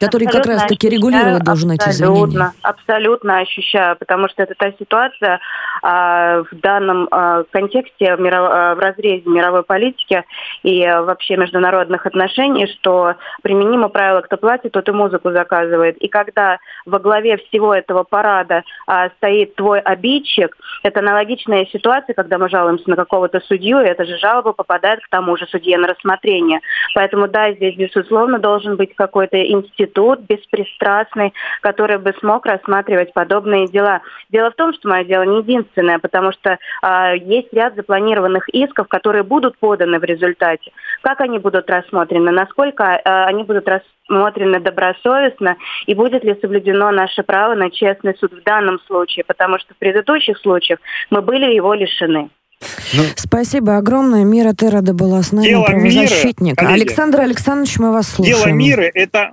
A: Который абсолютно как раз-таки регулировать должен эти изменения.
J: Абсолютно ощущаю, потому что это та ситуация в данном а, контексте а, в разрезе мировой политики и а, вообще международных отношений, что применимо правило «кто платит, тот и музыку заказывает». И когда во главе всего этого парада а, стоит твой обидчик, это аналогичная ситуация, когда мы жалуемся на какого-то судью, и эта же жалоба попадает к тому же судье на рассмотрение. Поэтому да, здесь, безусловно, должен быть какой-то институт беспристрастный, который бы смог рассматривать подобные дела. Дело в том, что мое дело не единственное, потому что э, есть ряд запланированных исков, которые будут поданы в результате. Как они будут рассмотрены, насколько э, они будут рассмотрены добросовестно и будет ли соблюдено наше право на честный суд в данном случае, потому что в предыдущих случаях мы были его лишены.
A: Ну, Спасибо огромное. Мира Террада была с нами, Дело правозащитник. Мира, Александр Александрович, мы вас слушаем.
D: Дело мира – это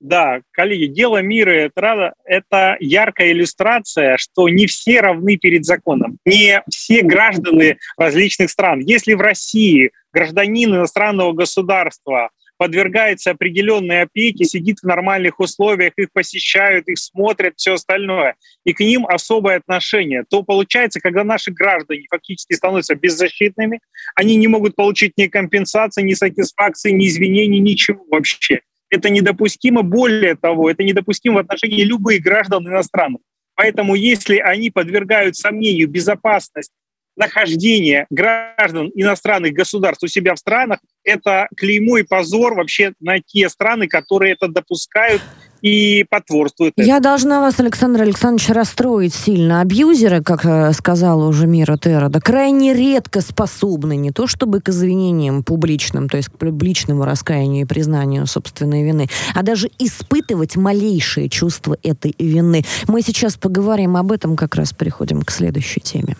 D: да, коллеги, дело мира это, это яркая иллюстрация, что не все равны перед законом, не все граждане различных стран. Если в России гражданин иностранного государства подвергается определенной опеке, сидит в нормальных условиях, их посещают, их смотрят, все остальное, и к ним особое отношение, то получается, когда наши граждане фактически становятся беззащитными, они не могут получить ни компенсации, ни сатисфакции, ни извинений, ничего вообще. Это недопустимо. Более того, это недопустимо в отношении любых граждан иностранных. Поэтому если они подвергают сомнению безопасность нахождения граждан иностранных государств у себя в странах, это клеймо и позор вообще на те страны, которые это допускают и потворствует.
A: Я этому. должна вас, Александр Александрович, расстроить сильно. Абьюзеры, как э, сказала уже Мира Террода, крайне редко способны не то чтобы к извинениям публичным, то есть к публичному раскаянию и признанию собственной вины, а даже испытывать малейшее чувство этой вины. Мы сейчас поговорим об этом, как раз переходим к следующей теме.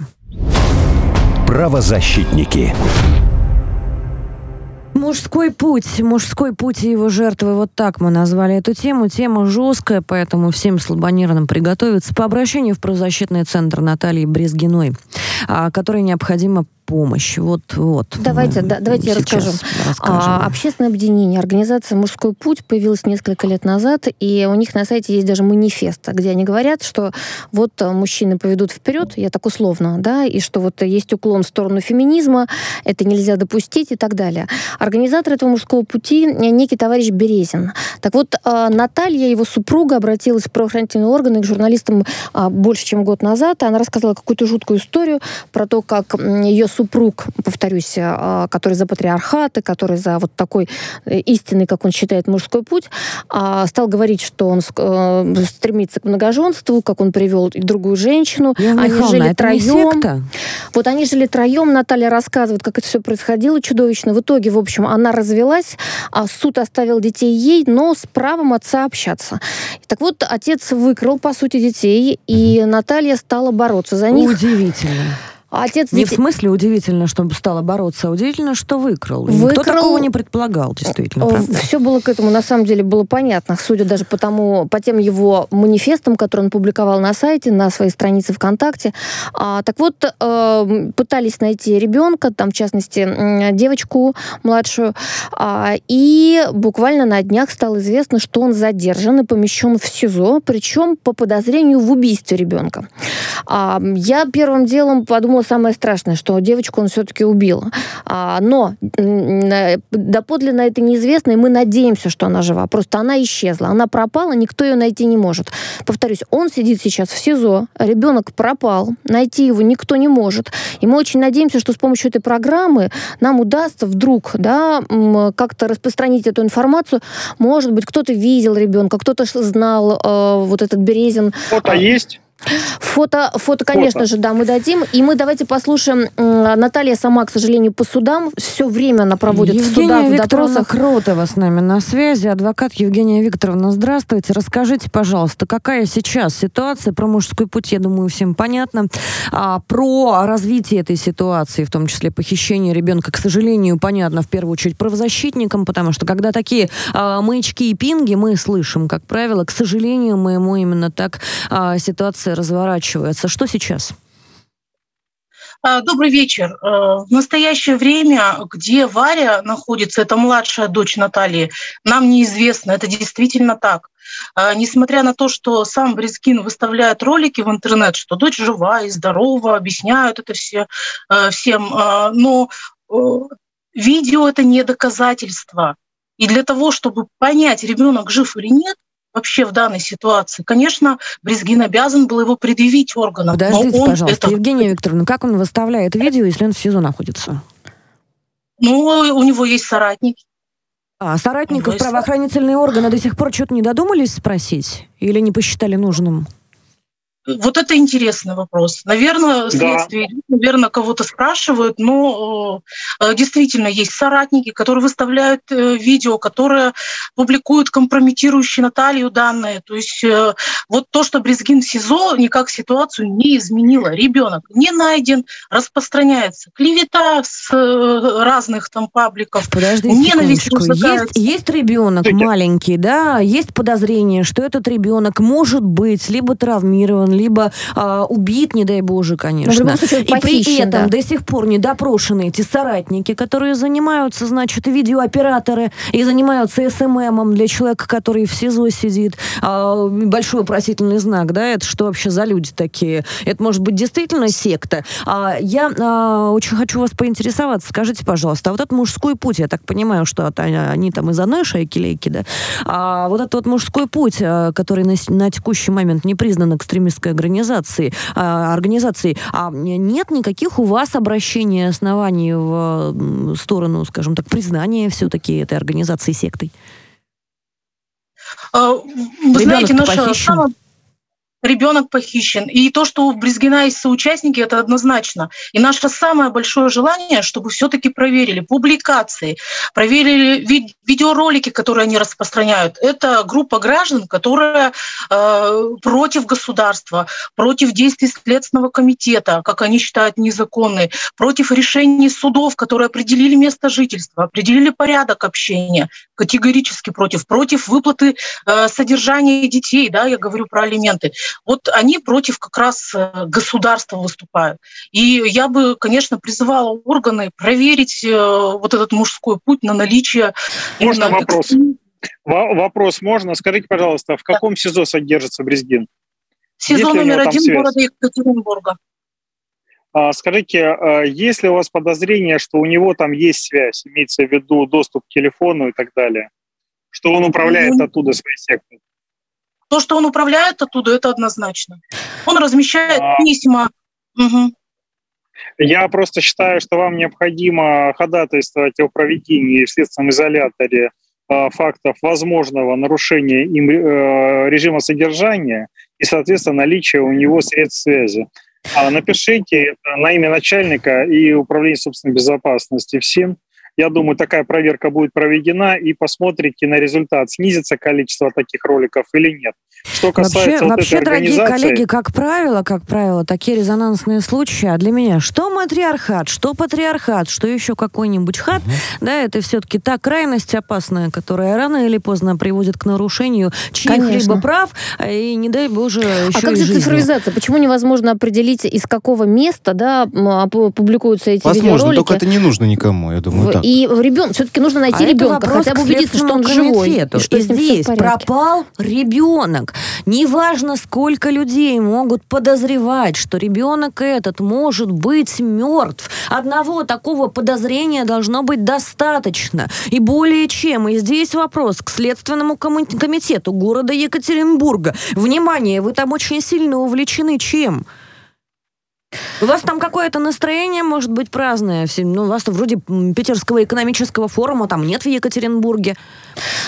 G: Правозащитники.
A: Мужской путь, мужской путь и его жертвы, вот так мы назвали эту тему. Тема жесткая, поэтому всем слабонервным приготовиться по обращению в правозащитный центр Натальи Брезгиной, а, которой необходимо помощь. Вот, вот.
B: Давайте, да, давайте я расскажу. А, общественное объединение, организация «Мужской путь» появилась несколько лет назад, и у них на сайте есть даже манифест, где они говорят, что вот э, мужчины поведут вперед, я так условно, да, и что вот есть уклон в сторону феминизма, это нельзя допустить и так далее. Организатор этого «Мужского пути» некий товарищ Березин. Так вот, э, Наталья, его супруга, обратилась в правоохранительные органы к журналистам а, больше, чем год назад, она рассказала какую-то жуткую историю про то, как ее супруг, повторюсь, а, который за патриархат и который за вот такой э, истинный, как он считает, мужской путь, а, стал говорить, что он э, стремится к многоженству, как он привел другую женщину.
A: Яна они Михайловна, жили троем.
B: Вот они жили троем. Наталья рассказывает, как это все происходило чудовищно. В итоге, в общем, она развелась, а суд оставил детей ей, но с правом отца общаться. Так вот, отец выкрал, по сути, детей, и Наталья стала бороться за них.
A: Удивительно.
B: А отец
A: не детей... в смысле удивительно, что стала бороться, а удивительно, что выкрал. выкрал... Никто такого не предполагал, действительно. Правда?
B: Все было к этому, на самом деле, было понятно, судя даже по тому, по тем его манифестам, которые он публиковал на сайте, на своей странице ВКонтакте. А, так вот, э, пытались найти ребенка, там, в частности, девочку младшую, а, и буквально на днях стало известно, что он задержан и помещен в СИЗО, причем по подозрению в убийстве ребенка. А, я первым делом подумала, было самое страшное, что девочку он все-таки убил. А, но э, доподлинно это неизвестно, и мы надеемся, что она жива. Просто она исчезла. Она пропала, никто ее найти не может. Повторюсь, он сидит сейчас в СИЗО, ребенок пропал, найти его никто не может. И мы очень надеемся, что с помощью этой программы нам удастся вдруг да, как-то распространить эту информацию. Может быть, кто-то видел ребенка, кто-то знал э, вот этот Березин.
D: Фото есть?
B: Фото, фото, конечно фото. же, да, мы дадим. И мы давайте послушаем. Наталья сама, к сожалению, по судам. Все время она проводит
A: Евгения
B: в судах,
A: Викторовна
B: в допросах.
A: Кротова с нами на связи. Адвокат Евгения Викторовна, здравствуйте. Расскажите, пожалуйста, какая сейчас ситуация про мужской путь, я думаю, всем понятно. А, про развитие этой ситуации, в том числе похищение ребенка, к сожалению, понятно, в первую очередь правозащитникам, потому что когда такие а, маячки и пинги мы слышим, как правило, к сожалению, моему именно так а, ситуация ситуация разворачивается. Что сейчас?
K: А, добрый вечер. Э, в настоящее время, где Варя находится, это младшая дочь Натальи, нам неизвестно. Это действительно так. А, несмотря на то, что сам Брискин выставляет ролики в интернет, что дочь жива и здорова, объясняют это все, э, всем, э, но видео это не доказательство. И для того, чтобы понять, ребенок жив или нет, вообще в данной ситуации. Конечно, Брезгин обязан был его предъявить органам.
A: Подождите, пожалуйста, это... Евгения Викторовна, как он выставляет видео, если он в СИЗО находится?
K: Ну, у него есть соратники.
A: А соратников правоохранительные органы до сих пор что-то не додумались спросить? Или не посчитали нужным?
K: Вот это интересный вопрос. Наверное, следствие, да. наверное, кого-то спрашивают, но э, действительно есть соратники, которые выставляют э, видео, которые публикуют компрометирующие Наталью данные. То есть э, вот то, что Брезгин в СИЗО никак ситуацию не изменило. Ребенок не найден, распространяется клевета с разных там пабликов.
A: Подождите ненависть есть, есть ребенок маленький, да, есть подозрение, что этот ребенок может быть либо травмирован, либо э, убит, не дай боже, конечно. Но случае, и при этом да. до сих пор не допрошены эти соратники, которые занимаются, значит, видеооператоры и занимаются СММом для человека, который в СИЗО сидит. Э, большой вопросительный знак, да, это что вообще за люди такие? Это может быть действительно секта? А, я а, очень хочу вас поинтересоваться. Скажите, пожалуйста, а вот этот мужской путь, я так понимаю, что они там из одной шайки-лейки, да? А вот этот вот мужской путь, а, который на, на текущий момент не признан экстремистской организацией, а, организацией, а нет никаких у вас обращений оснований в сторону, скажем так, признания все-таки этой организации сектой?
K: А, вы знаете, наша самая ребенок похищен. И то, что у Брезгина есть соучастники, это однозначно. И наше самое большое желание, чтобы все-таки проверили публикации, проверили ви- видеоролики, которые они распространяют. Это группа граждан, которая э, против государства, против действий Следственного комитета, как они считают незаконные, против решений судов, которые определили место жительства, определили порядок общения, категорически против, против выплаты э, содержания детей, да, я говорю про алименты. Вот они против как раз э, государства выступают. И я бы, конечно, призывала органы проверить э, вот этот мужской путь на наличие...
D: Можно именно... вопрос? Вопрос можно? Скажите, пожалуйста, в каком. СИЗО содержится Брезгин?
K: СИЗО номер один города Екатеринбурга.
D: А, скажите, а, есть ли у вас подозрение, что у него там есть связь, имеется в виду доступ к телефону и так далее? Что он управляет ну, оттуда своей сектой?
K: То, что он управляет оттуда, это однозначно. Он размещает а... письма. Угу.
D: Я просто считаю, что вам необходимо ходатайствовать о проведении в следственном изоляторе э, фактов возможного нарушения им э, режима содержания и, соответственно, наличия у него средств связи. А напишите на имя начальника и управления собственной безопасности всем, я думаю, такая проверка будет проведена, и посмотрите на результат, снизится количество таких роликов или нет.
A: Что касается вообще, вот вообще этой дорогие организации... коллеги, как правило, как правило, такие резонансные случаи, а для меня что матриархат, что патриархат, что еще какой-нибудь хат, угу. да, это все-таки та крайность опасная, которая рано или поздно приводит к нарушению чьих-либо прав, и не дай боже еще А
B: как
A: же
B: цифровизация? Почему невозможно определить, из какого места, да, публикуются эти
C: Возможно,
B: видеоролики?
C: только это не нужно никому, я думаю, так.
B: И ребенок, все-таки нужно найти а ребенка, хотя бы убедиться, что он живой. И,
A: что и здесь пропал ребенок. Неважно, сколько людей могут подозревать, что ребенок этот может быть мертв. Одного такого подозрения должно быть достаточно. И более чем. И здесь вопрос к Следственному комитету города Екатеринбурга. Внимание, вы там очень сильно увлечены чем? У вас там какое-то настроение, может быть, праздное. Ну, у вас вроде Питерского экономического форума там нет в Екатеринбурге.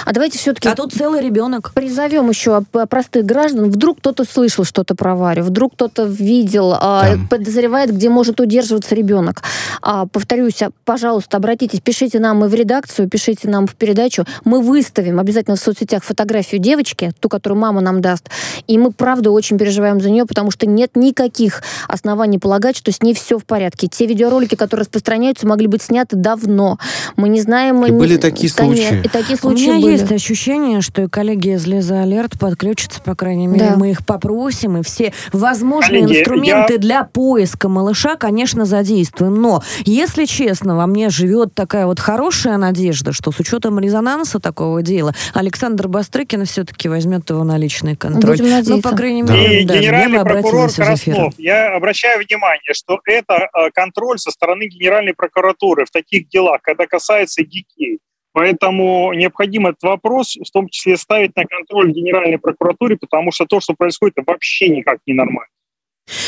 B: А давайте все-таки...
A: А тут целый ребенок.
B: Призовем еще простых граждан. Вдруг кто-то слышал что-то про Варю, вдруг кто-то видел, а, да. подозревает, где может удерживаться ребенок. А, повторюсь, а, пожалуйста, обратитесь, пишите нам и в редакцию, пишите нам в передачу. Мы выставим обязательно в соцсетях фотографию девочки, ту, которую мама нам даст. И мы, правда, очень переживаем за нее, потому что нет никаких оснований полагать, что с ней все в порядке. Те видеоролики, которые распространяются, могли быть сняты давно. Мы не знаем...
C: И не... были такие случаи.
B: И такие случаи
A: меня
B: были.
A: есть ощущение, что и коллеги из Лиза Алерт подключатся, по крайней мере, да. мы их попросим, и все возможные коллеги, инструменты я... для поиска малыша, конечно, задействуем. Но, если честно, во мне живет такая вот хорошая надежда, что с учетом резонанса такого дела Александр Бастрыкин все-таки возьмет его на личный контроль.
B: Ну,
A: по крайней мере,
D: да, генеральный прокурор Краснов, я обращаю внимание, что это э, контроль со стороны Генеральной прокуратуры в таких делах, когда касается детей. Поэтому необходимо этот вопрос в том числе ставить на контроль Генеральной прокуратуре, потому что то, что происходит, вообще никак не нормально.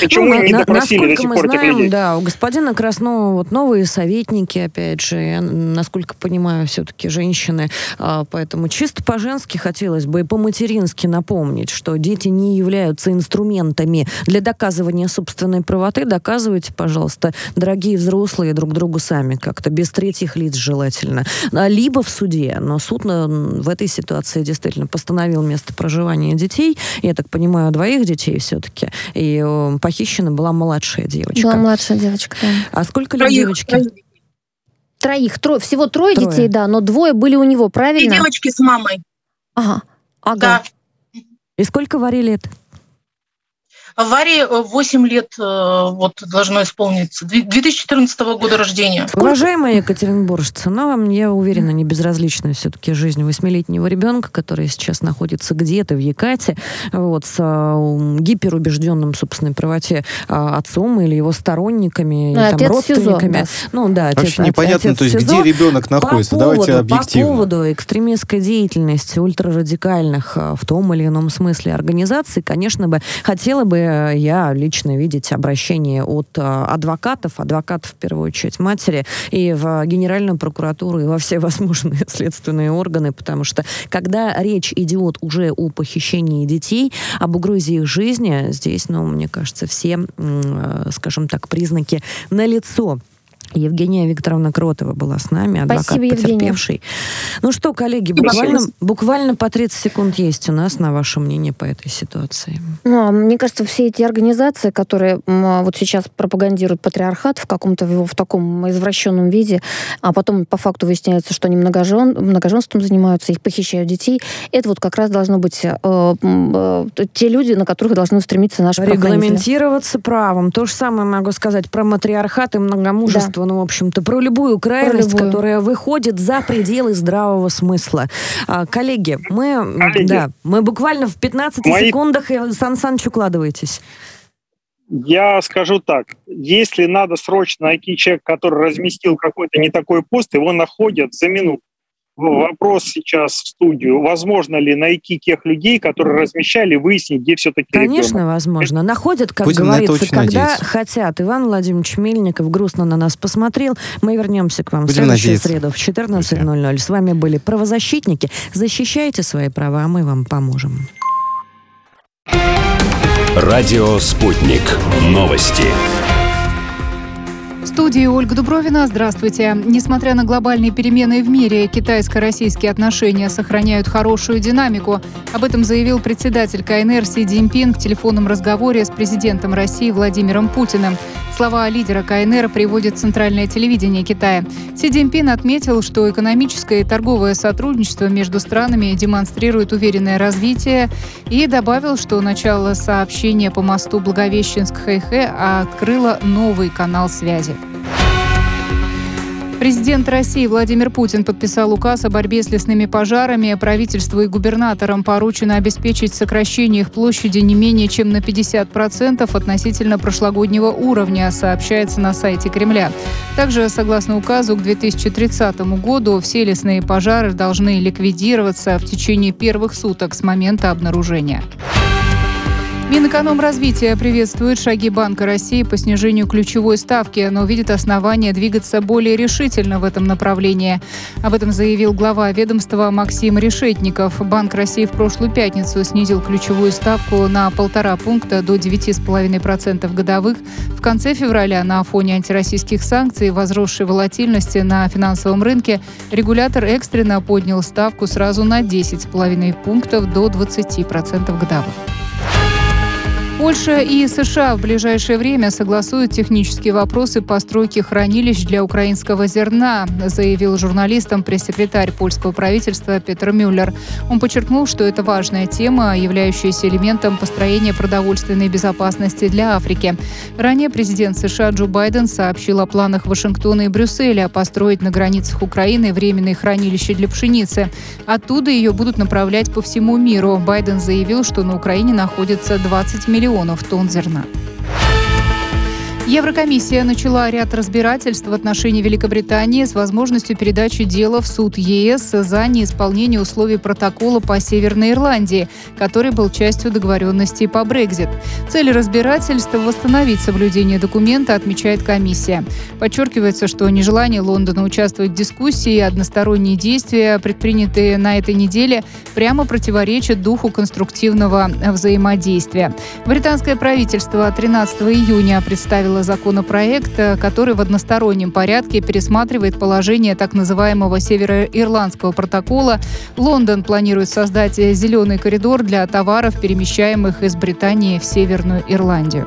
D: Почему ну, не на, допросили до сих
A: мы
D: пор
A: знаем,
D: людей?
A: Да, у господина Краснова вот новые советники, опять же, я, насколько понимаю, все-таки женщины. А, поэтому чисто по-женски хотелось бы и по-матерински напомнить, что дети не являются инструментами для доказывания собственной правоты. Доказывайте, пожалуйста, дорогие взрослые, друг другу сами как-то, без третьих лиц желательно. А, либо в суде, но суд в этой ситуации действительно постановил место проживания детей. Я так понимаю, двоих детей все-таки. И похищена была младшая девочка.
B: Была младшая девочка, да.
A: А сколько лет девочке?
B: Троих. Тро... Всего трое, трое детей, да, но двое были у него, правильно?
K: И девочки с мамой.
B: Ага. Ага.
K: Да.
A: И сколько Варе лет?
K: Варе 8 лет э, вот должно исполниться. 2014 года рождения.
A: Уважаемая Екатеринбуржцы, но вам, я уверена, не безразлична все-таки жизнь восьмилетнего ребенка, который сейчас находится где-то в Якате, вот, с а, гиперубежденным собственной правоте а, отцом или его сторонниками,
B: а,
A: там, родственниками.
B: СИЗО, да.
A: Ну да,
C: отец, Вообще непонятно, отец то есть СИЗО. где ребенок находится. По Давайте поводу, объективно.
A: По поводу экстремистской деятельности ультрарадикальных в том или ином смысле организаций, конечно бы, хотела бы я лично видеть обращение от э, адвокатов, адвокатов в первую очередь матери, и в Генеральную прокуратуру, и во все возможные следственные органы, потому что когда речь идет уже о похищении детей, об угрозе их жизни, здесь, ну, мне кажется, все, э, скажем так, признаки налицо. Евгения Викторовна Кротова была с нами, адвокат Спасибо, потерпевший. Евгения. Ну что, коллеги, буквально, буквально по 30 секунд есть у нас на ваше мнение по этой ситуации.
B: Ну, а мне кажется, все эти организации, которые а, вот сейчас пропагандируют патриархат в каком-то его в таком извращенном виде, а потом по факту выясняется, что они многожен, многоженством занимаются, их похищают детей, это вот как раз должно быть э, э, те люди, на которых должны стремиться наши
A: Регламентироваться правом. То же самое могу сказать про матриархат и многомужество. Ну, в общем-то, про любую крайность, про любую. которая выходит за пределы здравого смысла. А, коллеги, мы, коллеги, да, мы буквально в 15 мои... секундах, и Сан Саныч, укладывайтесь.
D: Я скажу так, если надо срочно найти человека, который разместил какой-то не такой пост, его находят за минуту вопрос сейчас в студию. Возможно ли найти тех людей, которые размещали, выяснить, где все-таки
A: Конечно,
D: ребенок?
A: возможно. Находят, как Будем говорится, когда надеяться. хотят. Иван Владимирович Мельников грустно на нас посмотрел. Мы вернемся к вам Будем в следующую надеяться. среду в 14.00. С вами были правозащитники. Защищайте свои права, а мы вам поможем.
G: Радио «Спутник». Новости
H: студии Ольга Дубровина. Здравствуйте. Несмотря на глобальные перемены в мире, китайско-российские отношения сохраняют хорошую динамику. Об этом заявил председатель КНР Си Цзиньпин в телефонном разговоре с президентом России Владимиром Путиным. Слова лидера КНР приводит Центральное телевидение Китая. Си Цзиньпин отметил, что экономическое и торговое сотрудничество между странами демонстрирует уверенное развитие и добавил, что начало сообщения по мосту Благовещенск-Хэйхэ открыло новый канал связи. Президент России Владимир Путин подписал указ о борьбе с лесными пожарами. Правительству и губернаторам поручено обеспечить сокращение их площади не менее чем на 50% относительно прошлогоднего уровня, сообщается на сайте Кремля. Также, согласно указу, к 2030 году все лесные пожары должны ликвидироваться в течение первых суток с момента обнаружения. Минэкономразвития приветствует шаги Банка России по снижению ключевой ставки, но видит основания двигаться более решительно в этом направлении. Об этом заявил глава ведомства Максим Решетников. Банк России в прошлую пятницу снизил ключевую ставку на полтора пункта до 9,5% годовых. В конце февраля на фоне антироссийских санкций и возросшей волатильности на финансовом рынке регулятор экстренно поднял ставку сразу на 10,5 пунктов до 20% годовых. Польша и США в ближайшее время согласуют технические вопросы постройки хранилищ для украинского зерна, заявил журналистам пресс-секретарь польского правительства Петр Мюллер. Он подчеркнул, что это важная тема, являющаяся элементом построения продовольственной безопасности для Африки. Ранее президент США Джо Байден сообщил о планах Вашингтона и Брюсселя построить на границах Украины временные хранилища для пшеницы. Оттуда ее будут направлять по всему миру. Байден заявил, что на Украине находится 20 миллионов миллионов тонн зерна. Еврокомиссия начала ряд разбирательств в отношении Великобритании с возможностью передачи дела в суд ЕС за неисполнение условий протокола по Северной Ирландии, который был частью договоренности по Брекзит. Цель разбирательства – восстановить соблюдение документа, отмечает комиссия. Подчеркивается, что нежелание Лондона участвовать в дискуссии и односторонние действия, предпринятые на этой неделе, прямо противоречат духу конструктивного взаимодействия. Британское правительство 13 июня представило представила законопроект, который в одностороннем порядке пересматривает положение так называемого североирландского протокола. Лондон планирует создать зеленый коридор для товаров, перемещаемых из Британии в Северную Ирландию.